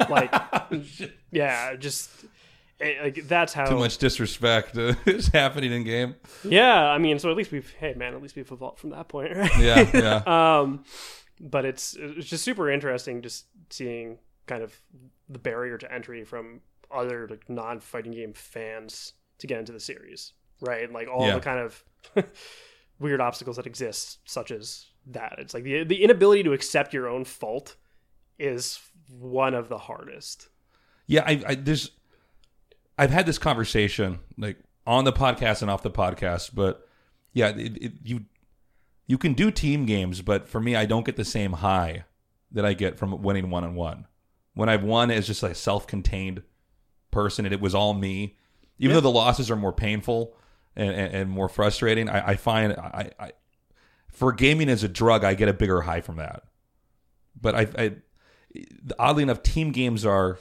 Like, yeah, just it, like that's how. Too much disrespect is happening in game. Yeah, I mean, so at least we've hey man, at least we've evolved from that point, right? Yeah, yeah. um, but it's it's just super interesting just seeing kind of the barrier to entry from other like non-fighting game fans to get into the series, right? Like all Yeah. the kind of weird obstacles that exist, such as that. It's like the the inability to accept your own fault is one of the hardest. Yeah, I, I there's I've had this conversation like on the podcast and off the podcast, but yeah, it, it, you you can do team games, but for me, I don't get the same high that I get from winning one on one. When I've won as just like a self-contained person, and it was all me. Even Yeah. though the losses are more painful and, and, and more frustrating, I, I find I, I for gaming as a drug, I get a bigger high from that. But I, I oddly enough, team games are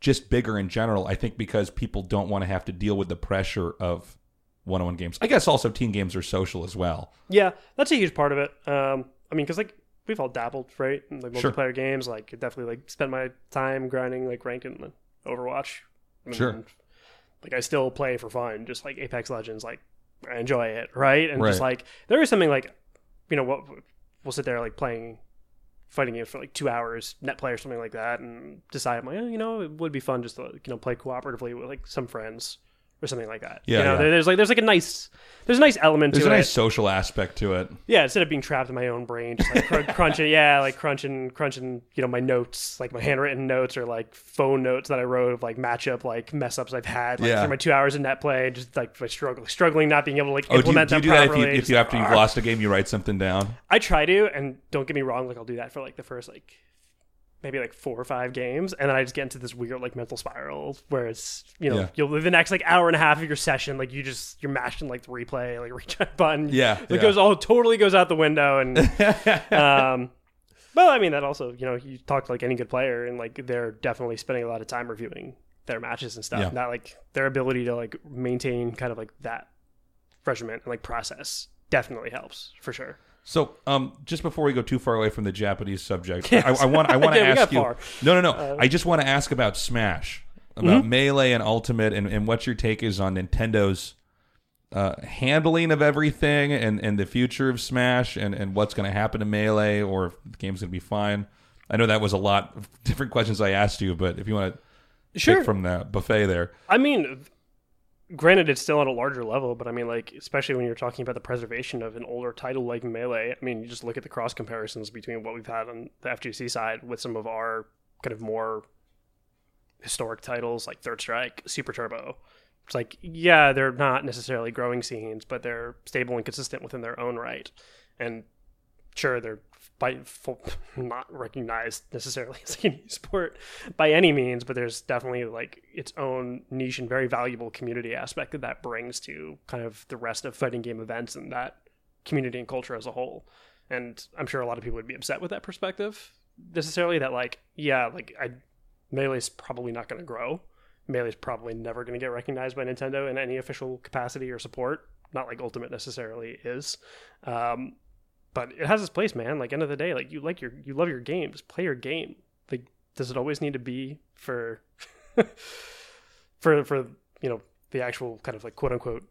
just bigger in general. I think because people don't want to have to deal with the pressure of one-on-one games. I guess also team games are social as well. Yeah, that's a huge part of it. Um, I mean, because like we've all dabbled, right? In, like Sure. multiplayer games, like definitely like spent my time grinding like ranked in Overwatch. And Sure. like I still play for fun, just like Apex Legends. Like I enjoy it, right? And just like there is something like, you know, what we'll sit there like playing fighting games for like two hours, net play or something like that, and decide I'm like, oh, you know, it would be fun just to you know play cooperatively with like some friends or something like that. Yeah, you know, yeah. there's like there's like a nice there's a nice element There's to it. There's a nice social aspect to it. Yeah, instead of being trapped in my own brain, just like cr- crunching, yeah, like crunching, crunching, you know, my notes, like my handwritten notes or like phone notes that I wrote of like matchup, like mess ups I've had, like Yeah. through my two hours of net play, just like my struggle, struggling, not being able to like Oh, do you, implement do, you them do that if you, if you like, after you've "Argh." lost a game, you write something down? I try to, and don't get me wrong, like I'll do that for like the first like maybe like four or five games, and then I just get into this weird like mental spiral where it's you know Yeah. you'll the next like hour and a half of your session, like you just you're mashing like the replay, like recheck button, Yeah, it yeah. goes all totally goes out the window, and um, well, I mean that also you know you talk to like any good player, and like they're definitely spending a lot of time reviewing their matches and stuff, Yeah. not like their ability to like maintain kind of like that regimen and like process definitely helps for sure. So, um, just before we go too far away from the Japanese subject, Yes. I, I want I want to Yeah, ask you. far. No, no, no. I just want to ask about Smash, about Mm-hmm. Melee and Ultimate, and, and what your take is on Nintendo's uh, handling of everything, and, and the future of Smash, and, and what's going to happen to Melee, or if the game's going to be fine. I know that was a lot of different questions I asked you, but if you want to Sure. pick from the buffet there, I mean, granted, it's still on a larger level, but I mean, like, especially when you're talking about the preservation of an older title like Melee, I mean, you just look at the cross comparisons between what we've had on the FGC side with some of our kind of more historic titles like Third Strike, Super Turbo. It's like, yeah, they're not necessarily growing scenes, but they're stable and consistent within their own right. And sure, they're by not recognized necessarily as a sport by any means, but there's definitely like its own niche and very valuable community aspect that that brings to kind of the rest of fighting game events and that community and culture as a whole. And I'm sure a lot of people would be upset with that perspective necessarily. That like, yeah, like I Melee's probably not going to grow. Melee's probably never going to get recognized by Nintendo in any official capacity or support. Not like Ultimate necessarily is. Um, but it has its place, man. Like end of the day, like you like your you love your games, play your game. Like does it always need to be for for for you know the actual kind of like quote unquote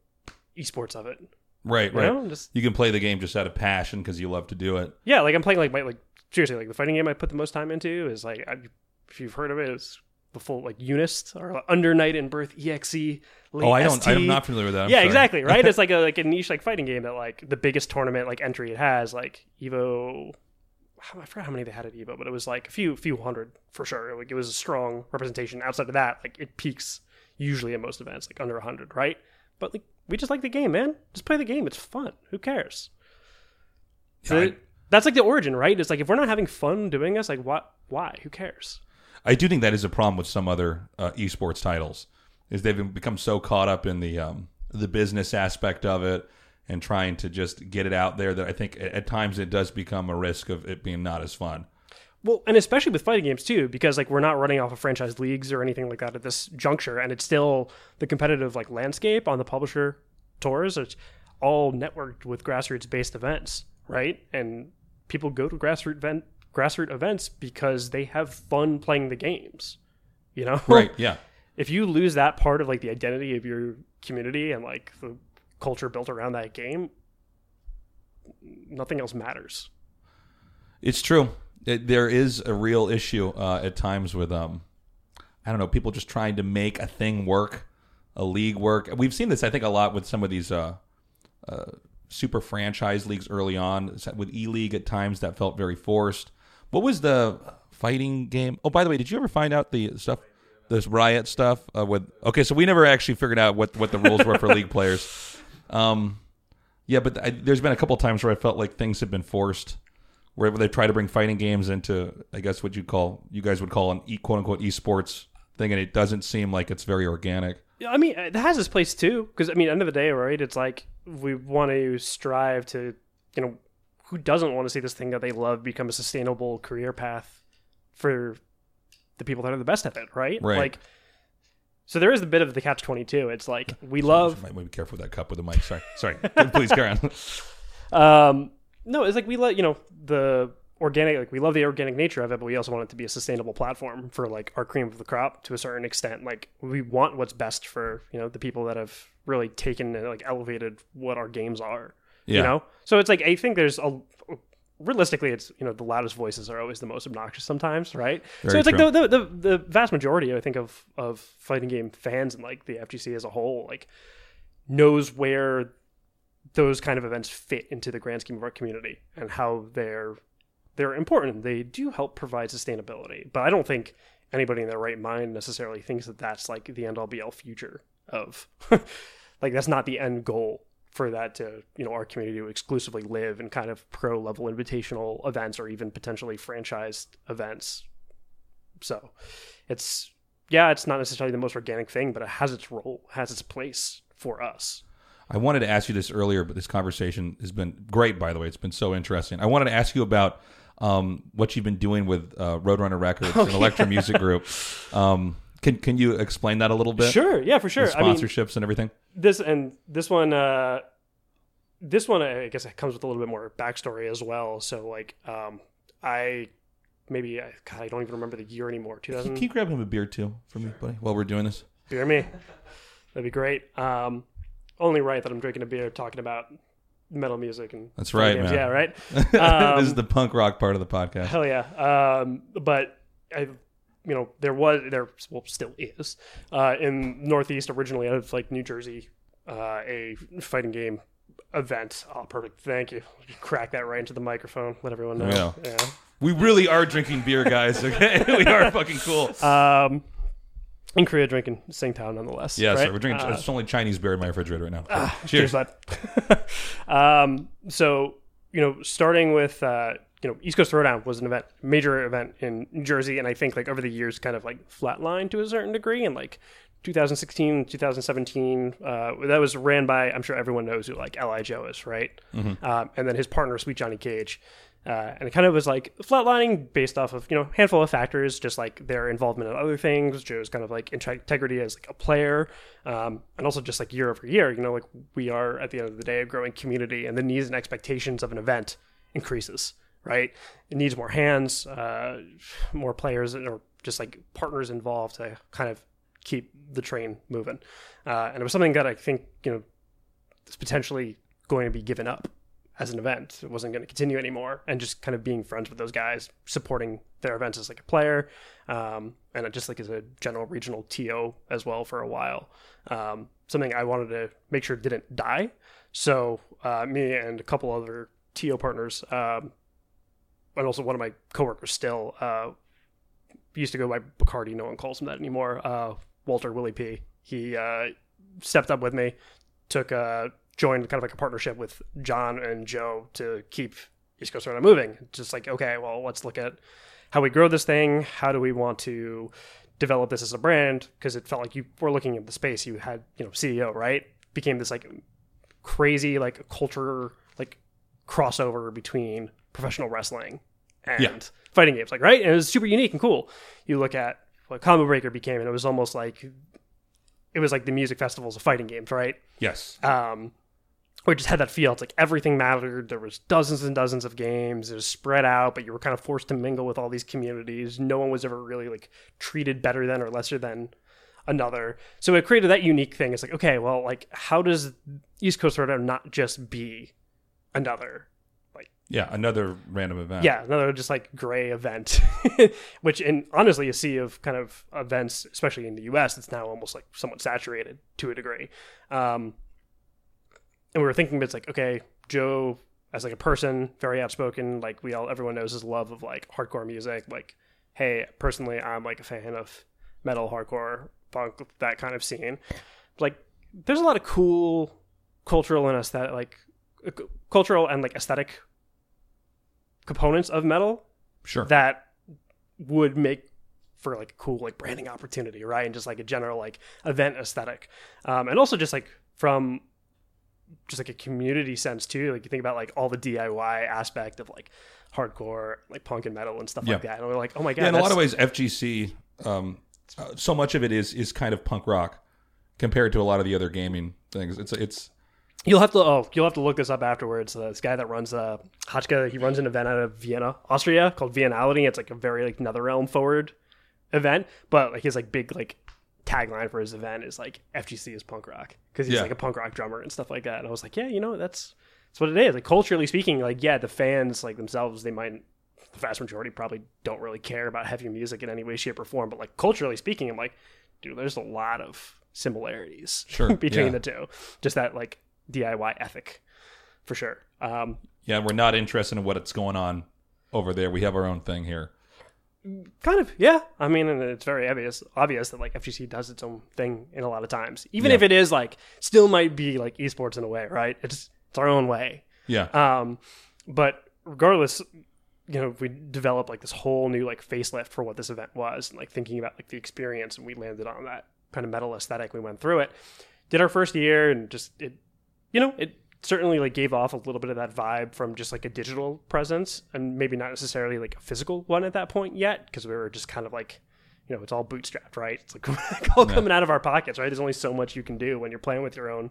esports of it? right, You right, know, just you can play the game just out of passion because you love to do it. yeah, like I'm playing like my like seriously like the fighting game I put the most time into is like I, if you've heard of it, it's the full like Unist or Under Night In-Birth exe. Late Oh, I don't. ST. I'm not familiar with that. I'm yeah, sorry. exactly. Right. it's like a like a niche like fighting game that like the biggest tournament like entry it has like Evo. I forgot how many they had at Evo, but it was like a few few hundred for sure. Like it was a strong representation. Outside of that, like it peaks usually at most events like under hundred, right? But like we just like the game, man. Just play the game. It's fun. Who cares? Yeah, I- The- that's like the origin, right? It's like if we're not having fun doing this, like what? Why? Who cares? I do think that is a problem with some other uh, esports titles, is they've become so caught up in the um, the business aspect of it and trying to just get it out there that I think at, times it does become a risk of it being not as fun. Well, and especially with fighting games too, because like we're not running off of franchise leagues or anything like that at this juncture, and it's still the competitive like landscape on the publisher tours. It's all networked with grassroots based events, right? And people go to grassroots event grassroots events because they have fun playing the games. You know, Right? Yeah. if you lose that part of like the identity of your community and like the culture built around that game, nothing else matters. It's true. It, there is a real issue uh, at times with um, I don't know, people just trying to make a thing work, a league work. We've seen this, I think, a lot with some of these uh, uh, super franchise leagues early on. With E League, at times that felt very forced. What was the fighting game? Oh, by the way, did you ever find out the stuff, this riot stuff? Uh, with okay, so we never actually figured out what what the rules were for league players. Um, yeah, but I, there's been a couple times where I felt like things have been forced where they try to bring fighting games into, I guess what you call, you guys would call an e, quote unquote esports thing, and it doesn't seem like it's very organic. Yeah, I mean, it has its place too, because I mean, end of the day, right? It's like we want to strive to, you know, who doesn't want to see this thing that they love become a sustainable career path for the people that are the best at it, right? Right. Like, so there is a bit of the catch twenty two. It's like we love Might be careful with that cup with the mic. Sorry, sorry. Please carry on. Um, no, it's like we let you know the organic. Like we love the organic nature of it, but we also want it to be a sustainable platform for like our cream of the crop to a certain extent. Like we want what's best for you know the people that have really taken and like elevated what our games are. Yeah. You know, so it's like I think there's a realistically it's you know the loudest voices are always the most obnoxious sometimes right so Very it's like true. the, the the the vast majority i think of of fighting game fans and like the fgc as a whole like knows where those kind of events fit into the grand scheme of our community and how they're they're important. They do help provide sustainability, but I don't think anybody in their right mind necessarily thinks that that's like the end all be all future of like that's not the end goal for that to you know our community to exclusively live in kind of pro level invitational events or even potentially franchised events. So it's yeah, it's not necessarily the most organic thing, but it has its role, has its place for us. I wanted to ask you this earlier, but this conversation has been great. By the way, it's been so interesting. I wanted to ask you about um, what you've been doing with uh, Roadrunner Records and Elektra Music Group. Um, can can you explain that a little bit? Sure, yeah, for sure. The I mean, sponsorships and everything. this and this one uh this one, I guess, it comes with a little bit more backstory as well. So, like, um, I maybe I, God, I don't even remember the year anymore. Two Can thousand. you grab him a beer too for me, buddy, while we're doing this? Beer me. That'd be great. Um, only right that I'm drinking a beer talking about metal music and That's right, games. man. Yeah, right. this is Um, the punk rock part of the podcast. Hell yeah. Um, but I, you know, there was there well still is uh, in Northeast originally out of like New Jersey, uh, a fighting game event. Oh, perfect. Thank you. Crack that right into the microphone. Let everyone know. Yeah. We really are drinking beer, guys. Okay, we are fucking cool. Um, in Korea, drinking Tsingtao nonetheless. Yeah, right? so we're drinking. Uh, it's only Chinese beer in my refrigerator right now. Cheers, Cheers. bud. um, so, you know, starting with, uh, you know, East Coast Throwdown was an event, major event in New Jersey, and I think like over the years, kind of like flatlined to a certain degree. And like 2016, 2017, uh, that was ran by I'm sure everyone knows who like LI Joe is, right? Um, and then his partner, Sweet Johnny Cage. Uh, and it kind of was like flatlining based off of you know a handful of factors, just like their involvement in other things, Joe's kind of like integrity as like a player, um, and also just like year over year, you know, like we are at the end of the day a growing community, and the needs and expectations of an event increases, right? It needs more hands, uh, more players, or just like partners involved to kind of keep the train moving. Uh, and it was something that I think you know is potentially going to be given up as an event. It wasn't going to continue anymore, and just kind of being friends with those guys, supporting their events as like a player, um, and just like as a general regional TO as well for a while. Um, something I wanted to make sure didn't die. So uh, me and a couple other TO partners, um, and also one of my coworkers still uh, used to go by Bacardi. No one calls him that anymore. Uh, Walter Willie P. He uh, stepped up with me, took uh, joined kind of like a partnership with John and Joe to keep East Coast Throwdown moving. Just like okay, well, let's look at how we grow this thing. How do we want to develop this as a brand? Because it felt like you were looking at the space. You had you know CEO right became this like crazy like culture like crossover between professional wrestling and Yeah. fighting games like right? And it was super unique and cool. You look at what combo breaker became and it was almost like it was like the music festivals of fighting games right? Yes. um or just had that feel. It's like everything mattered. There was dozens and dozens of games. It was spread out but you were kind of forced to mingle with all these communities. No one was ever really like treated better than or lesser than another. So it created that unique thing. It's like okay well like how does east coast Throwdown not just be another Yeah, another random event. yeah, another just like gray event, which in honestly a sea of kind of events, especially in the U.S., it's now almost like somewhat saturated to a degree. Um, and we were thinking, it's like okay, Joe as like a person, very outspoken, like we all everyone knows his love of like hardcore music. Like, hey, personally, I'm like a fan of metal, hardcore, punk, that kind of scene. Like, there's a lot of cool cultural and aesthetic, like uh, cultural and like aesthetic components of metal Sure. that would make for like a cool like branding opportunity, right? And just like a general like event aesthetic, um, and also just like from just like a community sense too. Like you think about like all the DIY aspect of like hardcore, like punk and metal and stuff like that. And we're like, oh my god, yeah, in a lot of ways, FGC. Um, uh, so much of it is is kind of punk rock compared to a lot of the other gaming things. It's it's You'll have to oh, you'll have to look this up afterwards. Uh, this guy that runs uh Hotchka, he runs an event out of Vienna, Austria called Viennality. It's like a very like NetherRealm forward event, but like his like big like tagline for his event is like FGC is punk rock because he's Yeah. like a punk rock drummer and stuff like that. And I was like, yeah, you know, that's that's what it is. Like culturally speaking, like yeah, the fans like themselves, they might the vast majority probably don't really care about heavy music in any way, shape, or form. But like culturally speaking, I'm like, dude, there's a lot of similarities Sure, between yeah. the two. Just that like DIY ethic for sure. Um, yeah. We're not interested in what's going on over there. We have our own thing here. kind of, yeah. I mean, and it's very obvious, obvious that like FGC does its own thing in a lot of times, even Yeah. if it is like still might be like esports in a way, right? It's it's our own way. Yeah. Um, but regardless, you know, we developed like this whole new like facelift for what this event was, and like thinking about like the experience, and we landed on that kind of metal aesthetic. We went through it, did our first year, and just it, you know, it certainly like gave off a little bit of that vibe from just like a digital presence, and maybe not necessarily like a physical one at that point yet, because we were just kind of like. you know, it's all bootstrapped, right? It's like all coming out of our pockets, right? There's only so much you can do when you're playing with your own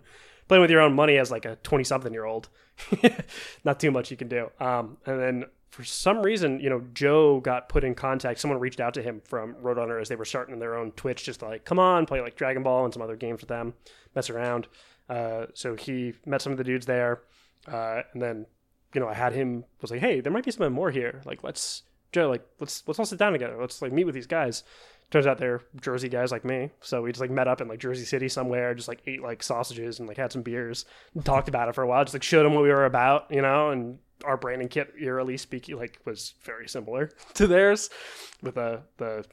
playing with your own money as like a 20 something year old. Not too much you can do. Um, and then for some reason, you know, Joe got put in contact. Someone reached out to him from Roadrunner as they were starting their own Twitch, just like, come on, play like Dragon Ball and some other games with them, mess around. Uh, so he met some of the dudes there, uh, and then, you know, I had him was like, hey, there might be something more here. Like, let's Joe, like, let's let's all sit down together. Let's like meet with these guys. Turns out they're Jersey guys like me, so we just like met up in like Jersey City somewhere, just like ate like sausages and like had some beers, and talked about it for a while. Just like showed them what we were about, you know, and our branding kit, eerily speaking, like was very similar to theirs, with the the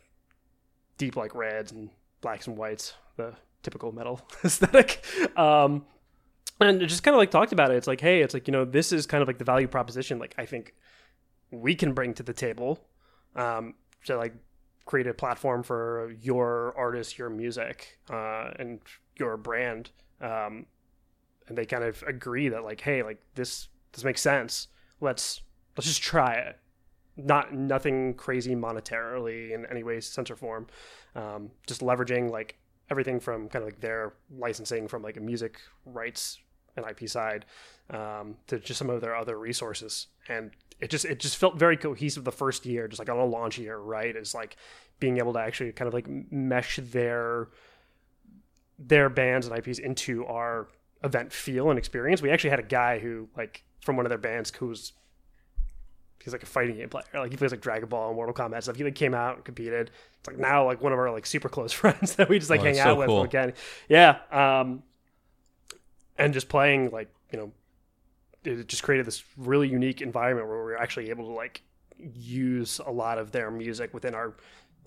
deep like reds and blacks and whites, the typical metal aesthetic. Um, and just kind of like talked about it. It's like, hey, it's like you know, this is kind of like the value proposition. Like I think we can bring to the table um, to like create a platform for your artist, your music, uh, and your brand. Um, and they kind of agree that like, hey, like this this makes sense. Let's let's just try it. Not nothing crazy monetarily in any way, sense or form. Um, just leveraging like everything from kind of like their licensing from like a music rights and IP side um, to just some of their other resources. And it just it just felt very cohesive the first year, just like on a launch year, right? Is like being able to actually kind of like mesh their their bands and IPs into our event feel and experience. We actually had a guy who like from one of their bands who's he's like a fighting game player. Like he plays like Dragon Ball and Mortal Kombat stuff. He like came out and competed. It's like now like one of our like super close friends that we just like Oh, hang out so with cool. again. Yeah. Um and just playing like, you know, it just created this really unique environment where we were actually able to like use a lot of their music within our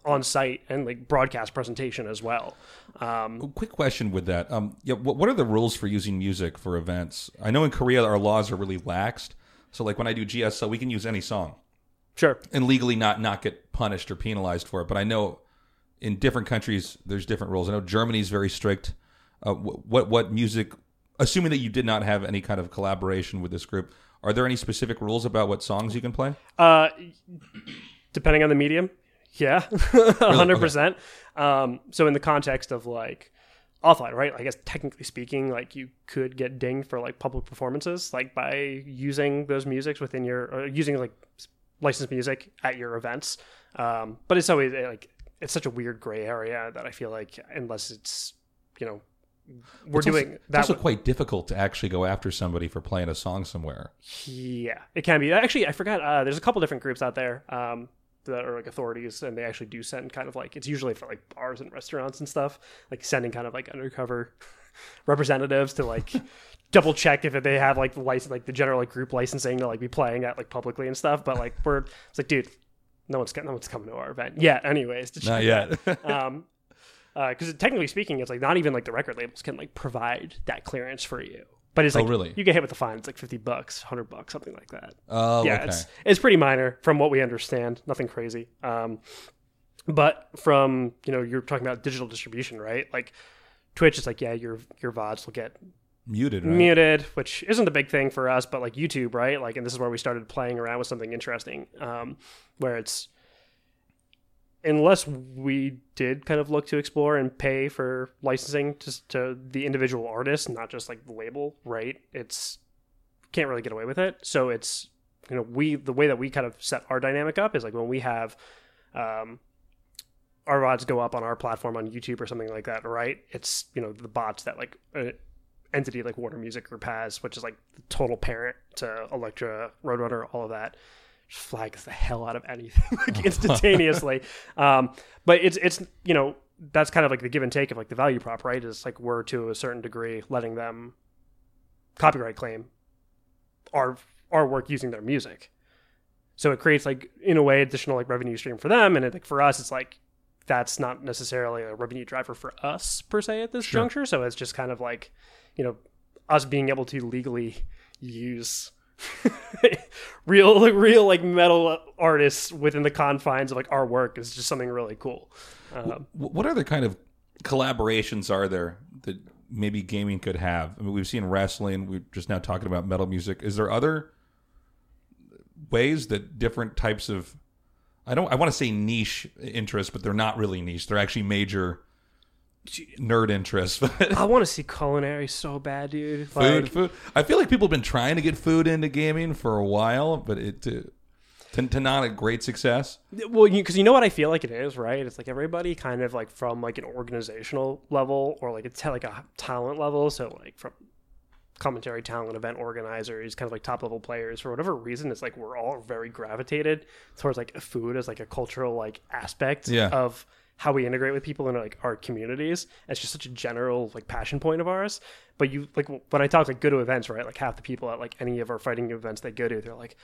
on site and like broadcast presentation as well. Um, Quick question with that. Um, yeah, what, what are the rules for using music for events? I know in Korea our laws are really laxed. So like when I do GSO, we can use any song sure. and legally not not get punished or penalized for it. But I know in different countries there's different rules. I know Germany's very strict. Uh, what what music? Assuming that you did not have any kind of collaboration with this group, are there any specific rules about what songs you can play? Uh, depending on the medium, yeah, a hundred percent. Um, so in the context of like offline, right? I guess technically speaking, like you could get dinged for like public performances, like by using those musics within your using like licensed music at your events. Um, but it's always eh, like it's such a weird gray area that I feel like unless it's you know we're It's also- doing It's that. also quite difficult to actually go after somebody for playing a song somewhere. Yeah, it can be. Actually, I forgot. Uh, there's a couple different groups out there um, that are like authorities, and they actually do send kind of like it's usually for like bars and restaurants and stuff, like sending kind of like undercover representatives to like double check if they have like the license, like the general like group licensing to like be playing at like publicly and stuff. But like we're it's like, dude, no one's getting, no one's coming to our event yet. Anyways, to Not yet. um because technically speaking it's like not even like the record labels can like provide that clearance for you but it's Oh, like really? you get hit with a fine it's like 50 bucks 100 bucks something like that oh, yeah okay. it's it's pretty minor from what we understand nothing crazy um but from you know you're talking about digital distribution right like twitch is like yeah your your vods will get Muted, right? muted, which isn't a big thing for us, but like YouTube, right? Like, and this is where we started playing around with something interesting, um, where it's unless we did kind of look to explore and pay for licensing to, to the individual artist, not just like the label, right? It's can't really get away with it. So it's you know we the way that we kind of set our dynamic up is like when we have um, our vods go up on our platform on YouTube or something like that, right? It's you know the bots that like uh, entity like Warner Music Group has, which is like the total parent to Elektra, Roadrunner, all of that. Flags the hell out of anything like instantaneously. um, but it's it's you know that's kind of like the give and take of like the value prop, right? Is like we're to a certain degree letting them copyright claim our our work using their music. So it creates like in a way additional like revenue stream for them, and it, like for us, it's like that's not necessarily a revenue driver for us per se at this Sure. juncture. So it's just kind of like you know us being able to legally use real like, real like metal artists within the confines of like our work is just something really cool. Um, What other kind of collaborations are there that maybe gaming could have? I mean, we've seen wrestling. We're just now talking about metal music. Is there other ways that different types of I don't I want to say niche interests, but they're not really niche. They're actually major nerd interest. But I want to see culinary so bad, dude. food, Like, food. I feel like people have been trying to get food into gaming for a while, but it uh, to, to not a great success. well, because you, know what I feel like it is, right? It's like everybody kind of like from like an organizational level or like it's like a talent level. So like from commentary talent, event organizers, kind of like top level players. For whatever reason, it's like we're all very gravitated towards like food as like a cultural like aspect Yeah. of how we integrate with people in like our communities. It's just such a general like passion point of ours. But you like when I talk like go to events, right? Like half the people at like any of our fighting events they go to, they're like.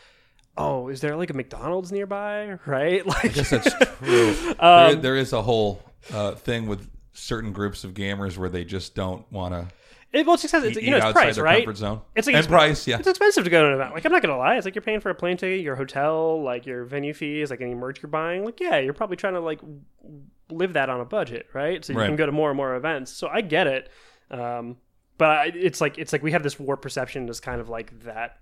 Oh, is there like a McDonald's nearby? Right? Like, I guess that's true. Um, there, there is a whole uh, thing with certain groups of gamers where they just don't want to It, well, it's expensive. It's, you know, it's price, right? comfort zone. It's like and price, yeah. It's expensive to go to an event. Like, I'm not gonna lie. It's like you're paying for a plane ticket, your hotel, like your venue fees, like any merch you're buying. Like, yeah, you're probably trying to like live that on a budget, right? So you Right. can go to more and more events. So I get it. Um, but I, it's like it's like we have this warped perception as kind of like that,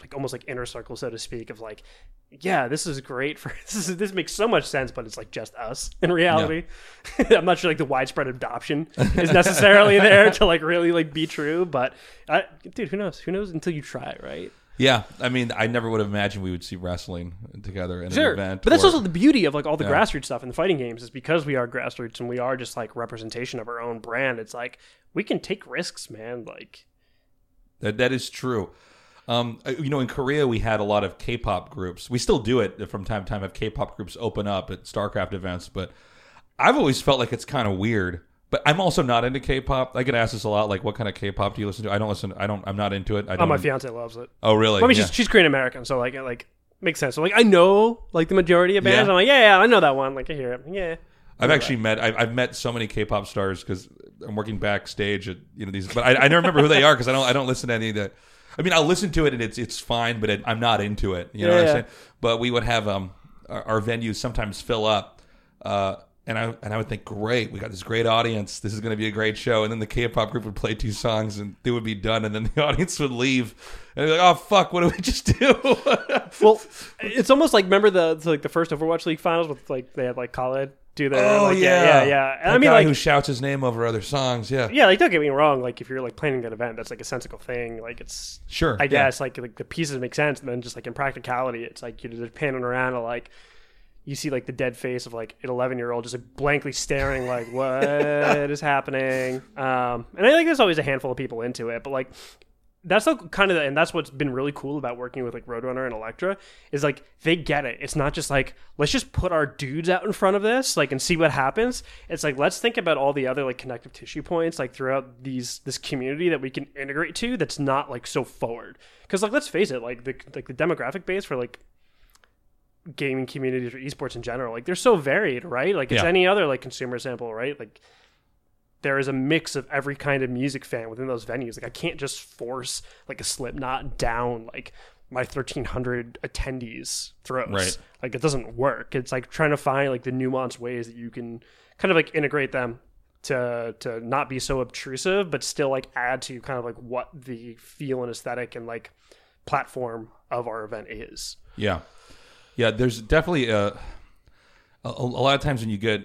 like almost like inner circle, so to speak, of like, yeah, this is great for this. Is, this makes so much sense, but it's like just us in reality. I'm not sure like the widespread adoption is necessarily there to like really like be true, but I, dude, who knows? Who knows until you try, it, right? Yeah, I mean, I never would have imagined we would see wrestling together in Sure, an event. but that's or- also the beauty of like all the Yeah. grassroots stuff in the fighting games is because we are grassroots and we are just like representation of our own brand. It's like we can take risks, man. Like, That that is true. Um, uh, you know, in Korea, we had a lot of K-pop groups. We still do it from time to time. Have K-pop groups open up at StarCraft events, but I've always felt like it's kind of weird. But I'm also not into K-pop. I get asked this a lot, like, what kind of K-pop do you listen to? I don't listen. I don't. I'm not into it. I oh, don't. my fiance loves it. oh, really? I mean, Yeah. she's she's Korean American, so like it, like makes sense. So like I know like the majority of bands. Yeah. I'm like, yeah, yeah, I know that one. Like I hear it. Yeah. I've actually met I've, I've met so many K-pop stars because I'm working backstage at you know these, but I, I never remember who they are because I don't I don't listen to any of that. I mean, I'll listen to it and it's it's fine, but it, I'm not into it. You know what I'm Yeah. saying? But we would have um our, our venues sometimes fill up, uh, and I and I would think, great, we got this great audience. This is going to be a great show. And then the K-pop group would play two songs and they would be done, and then the audience would leave, and they're like, oh fuck, what do we just do? Well, it's almost like remember the, like the first Overwatch League finals with like they had like Khaled do their oh like, yeah, yeah yeah. And That I mean guy like who shouts his name over other songs. Yeah, yeah like don't get me wrong like if you're like planning an event that's like a sensible thing like it's sure. I yeah. guess like like the pieces make sense and then just like in practicality it's like you're just panning around and like you see like the dead face of like an 11 year old just like blankly staring like what is happening um and I think there's always a handful of people into it but like that's the kind of and that's what's been really cool about working with like Roadrunner and Elektra is like they get it. It's not just like let's just put our dudes out in front of this like and see what happens. It's like let's think about all the other like connective tissue points like throughout these this community that we can integrate to that's not like so forward. Because like let's face it, like the like the demographic base for like gaming communities or esports in general, like they're so varied, right? Like it's Yeah. any other like consumer sample, right? Like there is a mix of every kind of music fan within those venues. Like I can't just force like a Slipknot down like my 1300 attendees throats. Right. Like it doesn't work. It's like trying to find like the nuanced ways that you can kind of like integrate them to to not be so obtrusive but still like add to kind of like what the feel and aesthetic and like platform of our event is. Yeah, yeah. There's definitely a, a a lot of times when you get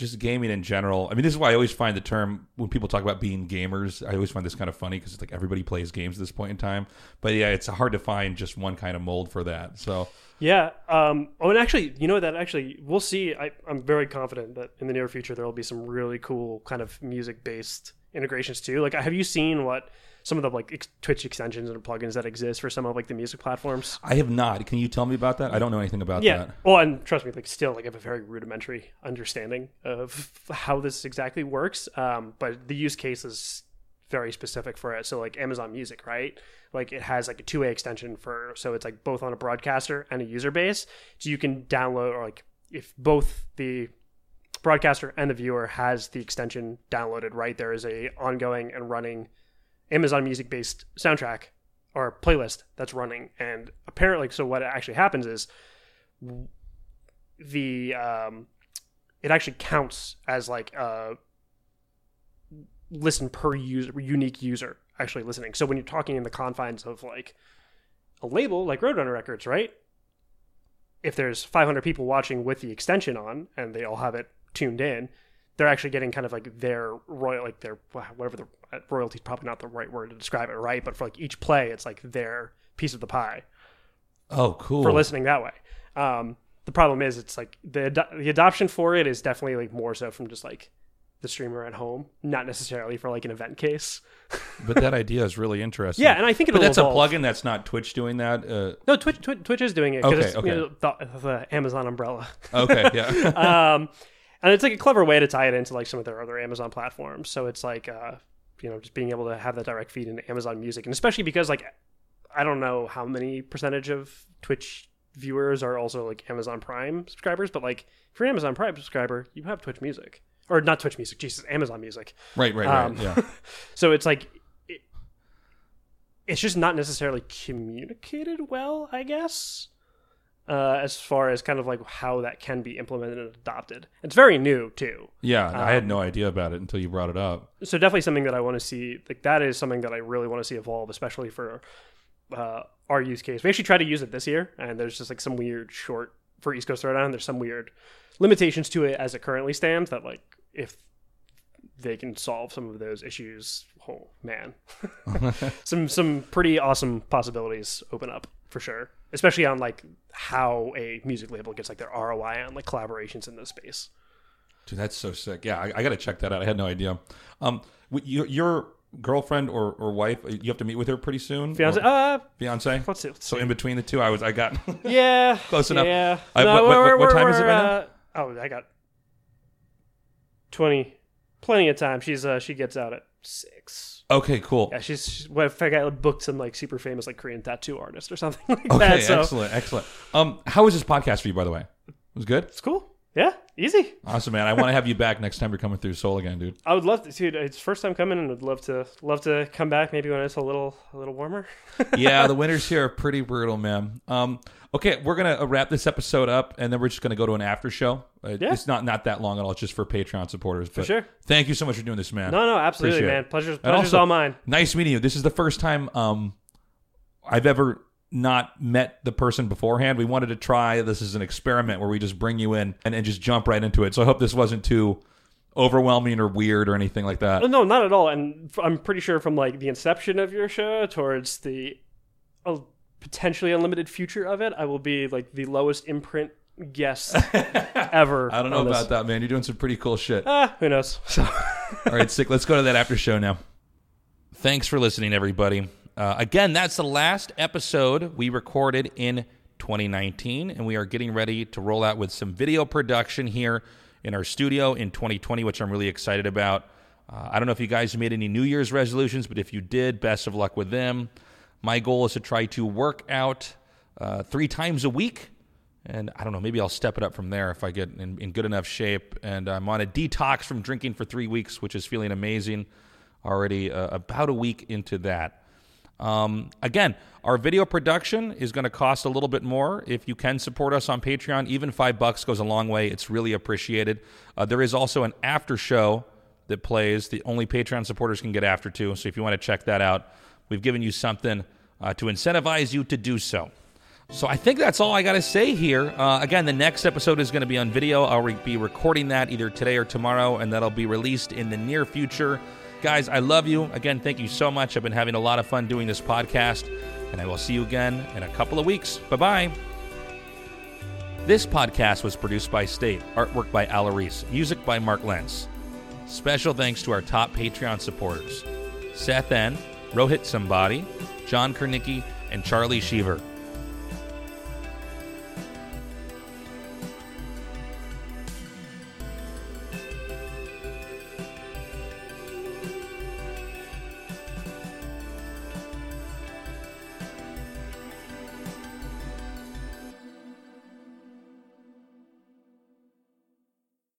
just gaming in general. I mean, this is why I always find the term when people talk about being gamers. I always find this kind of funny because it's like everybody plays games at this point in time. But yeah, it's hard to find just one kind of mold for that. So Yeah. Um, oh, and actually, you know that actually we'll see. I, I'm very confident that in the near future there will be some really cool kind of music based integrations too. Like, have you seen what some of the like ex- Twitch extensions and plugins that exist for some of like the music platforms? I have not. Can you tell me about that? I don't know anything about yeah. that. Well, and trust me, like still, like I have a very rudimentary understanding of how this exactly works. Um, but the use case is very specific for it. So like Amazon Music, right? Like it has like a two way extension for so it's like both on a broadcaster and a user base. So you can download or like if both the broadcaster and the viewer has the extension downloaded, right? There is a ongoing and running Amazon Music based soundtrack or playlist that's running. And apparently, so what actually happens is the um, it actually counts as like a listen per user unique user actually listening. So when you're talking in the confines of like a label like Roadrunner Records, right? if there's 500 people watching with the extension on and they all have it tuned in, they're actually getting kind of like their royal, like their whatever the royalty is probably not the right word to describe it, right? But for like each play, it's like their piece of the pie Oh, cool. for listening that way. Um, the problem is, it's like the ado- the adoption for it is definitely like more so from just like the streamer at home, not necessarily for like an event case. but that idea is really interesting. Yeah, and I think it'll but that's evolve. a plugin. That's not Twitch doing that. Uh, No, Twitch, Twitch, Twitch is doing it because Okay, it's okay. you know, the, the Amazon umbrella. okay, yeah. um, and it's like a clever way to tie it into like some of their other Amazon platforms. So it's like, uh, you know, just being able to have that direct feed into Amazon Music, and especially because like, I don't know how many percentage of Twitch viewers are also like Amazon Prime subscribers, but like if you're an Amazon Prime subscriber, you have Twitch Music or not Twitch Music, Jesus, Amazon Music. right, right, right. Um, yeah. So it's like. It, it's just not necessarily communicated well, I guess uh, as far as kind of like how that can be implemented and adopted. It's very new too, Yeah, I Um, had no idea about it until you brought it up. so definitely something that I want to see. Like that is something that I really want to see evolve, especially for uh, our use case. We actually tried to use it this year, and there's just like some weird short for East Coast Throwdown. There's some weird limitations to it as it currently stands. That like if they can solve some of those issues, oh man, some some pretty awesome possibilities open up for sure. Especially on like how a music label gets like their ROI on like collaborations in this space. Dude, that's so sick. Yeah, I, I got to check that out. I had no idea. Um, your, your girlfriend or, or wife, you have to meet with her pretty soon. Fiance, Or- uh, fiance. let's see. Let's So see. in between the two, I was I got Yeah, Close enough. Yeah. I- No, what- what- what time is it right now? uh, Oh, I got twenty, plenty of time. She's uh, she gets out at six. okay, cool. Yeah, she's. she's what if I got booked some like super famous like Korean tattoo artist or something like Okay, that? So excellent, excellent. Um, how was this podcast for you, by the way? It was good. it's cool. Yeah, easy. Awesome, man. I want to have you back next time you're coming through Seoul again, dude. I would love to, dude. It's first time coming, and I'd love to love to come back maybe when it's a little a little warmer. yeah, the winters here are pretty brutal, man. Um, okay, we're gonna uh, wrap this episode up, and then we're just gonna go to an after show. Uh, Yeah. It's not not that long at all. It's just for Patreon supporters. For sure. Thank you so much for doing this, man. No, no, absolutely, Appreciate man. it. Pleasure's pleasure's also- all mine. Nice meeting you. This is the first time um, I've ever not met the person beforehand. We wanted to try this as an experiment where we just bring you in and, and just jump right into it. So I hope this wasn't too overwhelming or weird or anything like that. Oh, No, not at all. And I'm pretty sure from like the inception of your show towards the uh, potentially unlimited future of it, I will be like the lowest imprint guest ever. I don't know on this. about that, man. You're doing some pretty cool shit. Ah, who knows? So, All right, sick. Let's go to that after show now. Thanks for listening, everybody. Uh, again, that's the last episode we recorded in 2019, and we are getting ready to roll out with some video production here in our studio in 2020, which I'm really excited about. Uh, I don't know if you guys made any New Year's resolutions, but if you did, best of luck with them. My goal is to try to work out uh, three times a week and I don't know, maybe I'll step it up from there if I get in, in good enough shape. And I'm on a detox from drinking for three weeks, which is feeling amazing. Already uh, about a week into that. Um, again, our video production is going to cost a little bit more. If you can support us on Patreon, even five bucks goes a long way. It's really appreciated. Uh, there is also an after show that plays The only Patreon supporters can get after too. So if you want to check that out, we've given you something uh, to incentivize you to do so. So I think that's all I got to say here. Uh, again, the next episode is going to be on video. I'll re- be recording that either today or tomorrow, and that'll be released in the near future. Guys, I love you. Again, thank you so much. I've been having a lot of fun doing this podcast, and I will see you again in a couple of weeks. Bye bye. This podcast was produced by State, artwork by Alaris, music by Mark Lentz. Special thanks to our top Patreon supporters Seth N., Rohit Sambadi, John Kernicki, and Charlie Sheaver.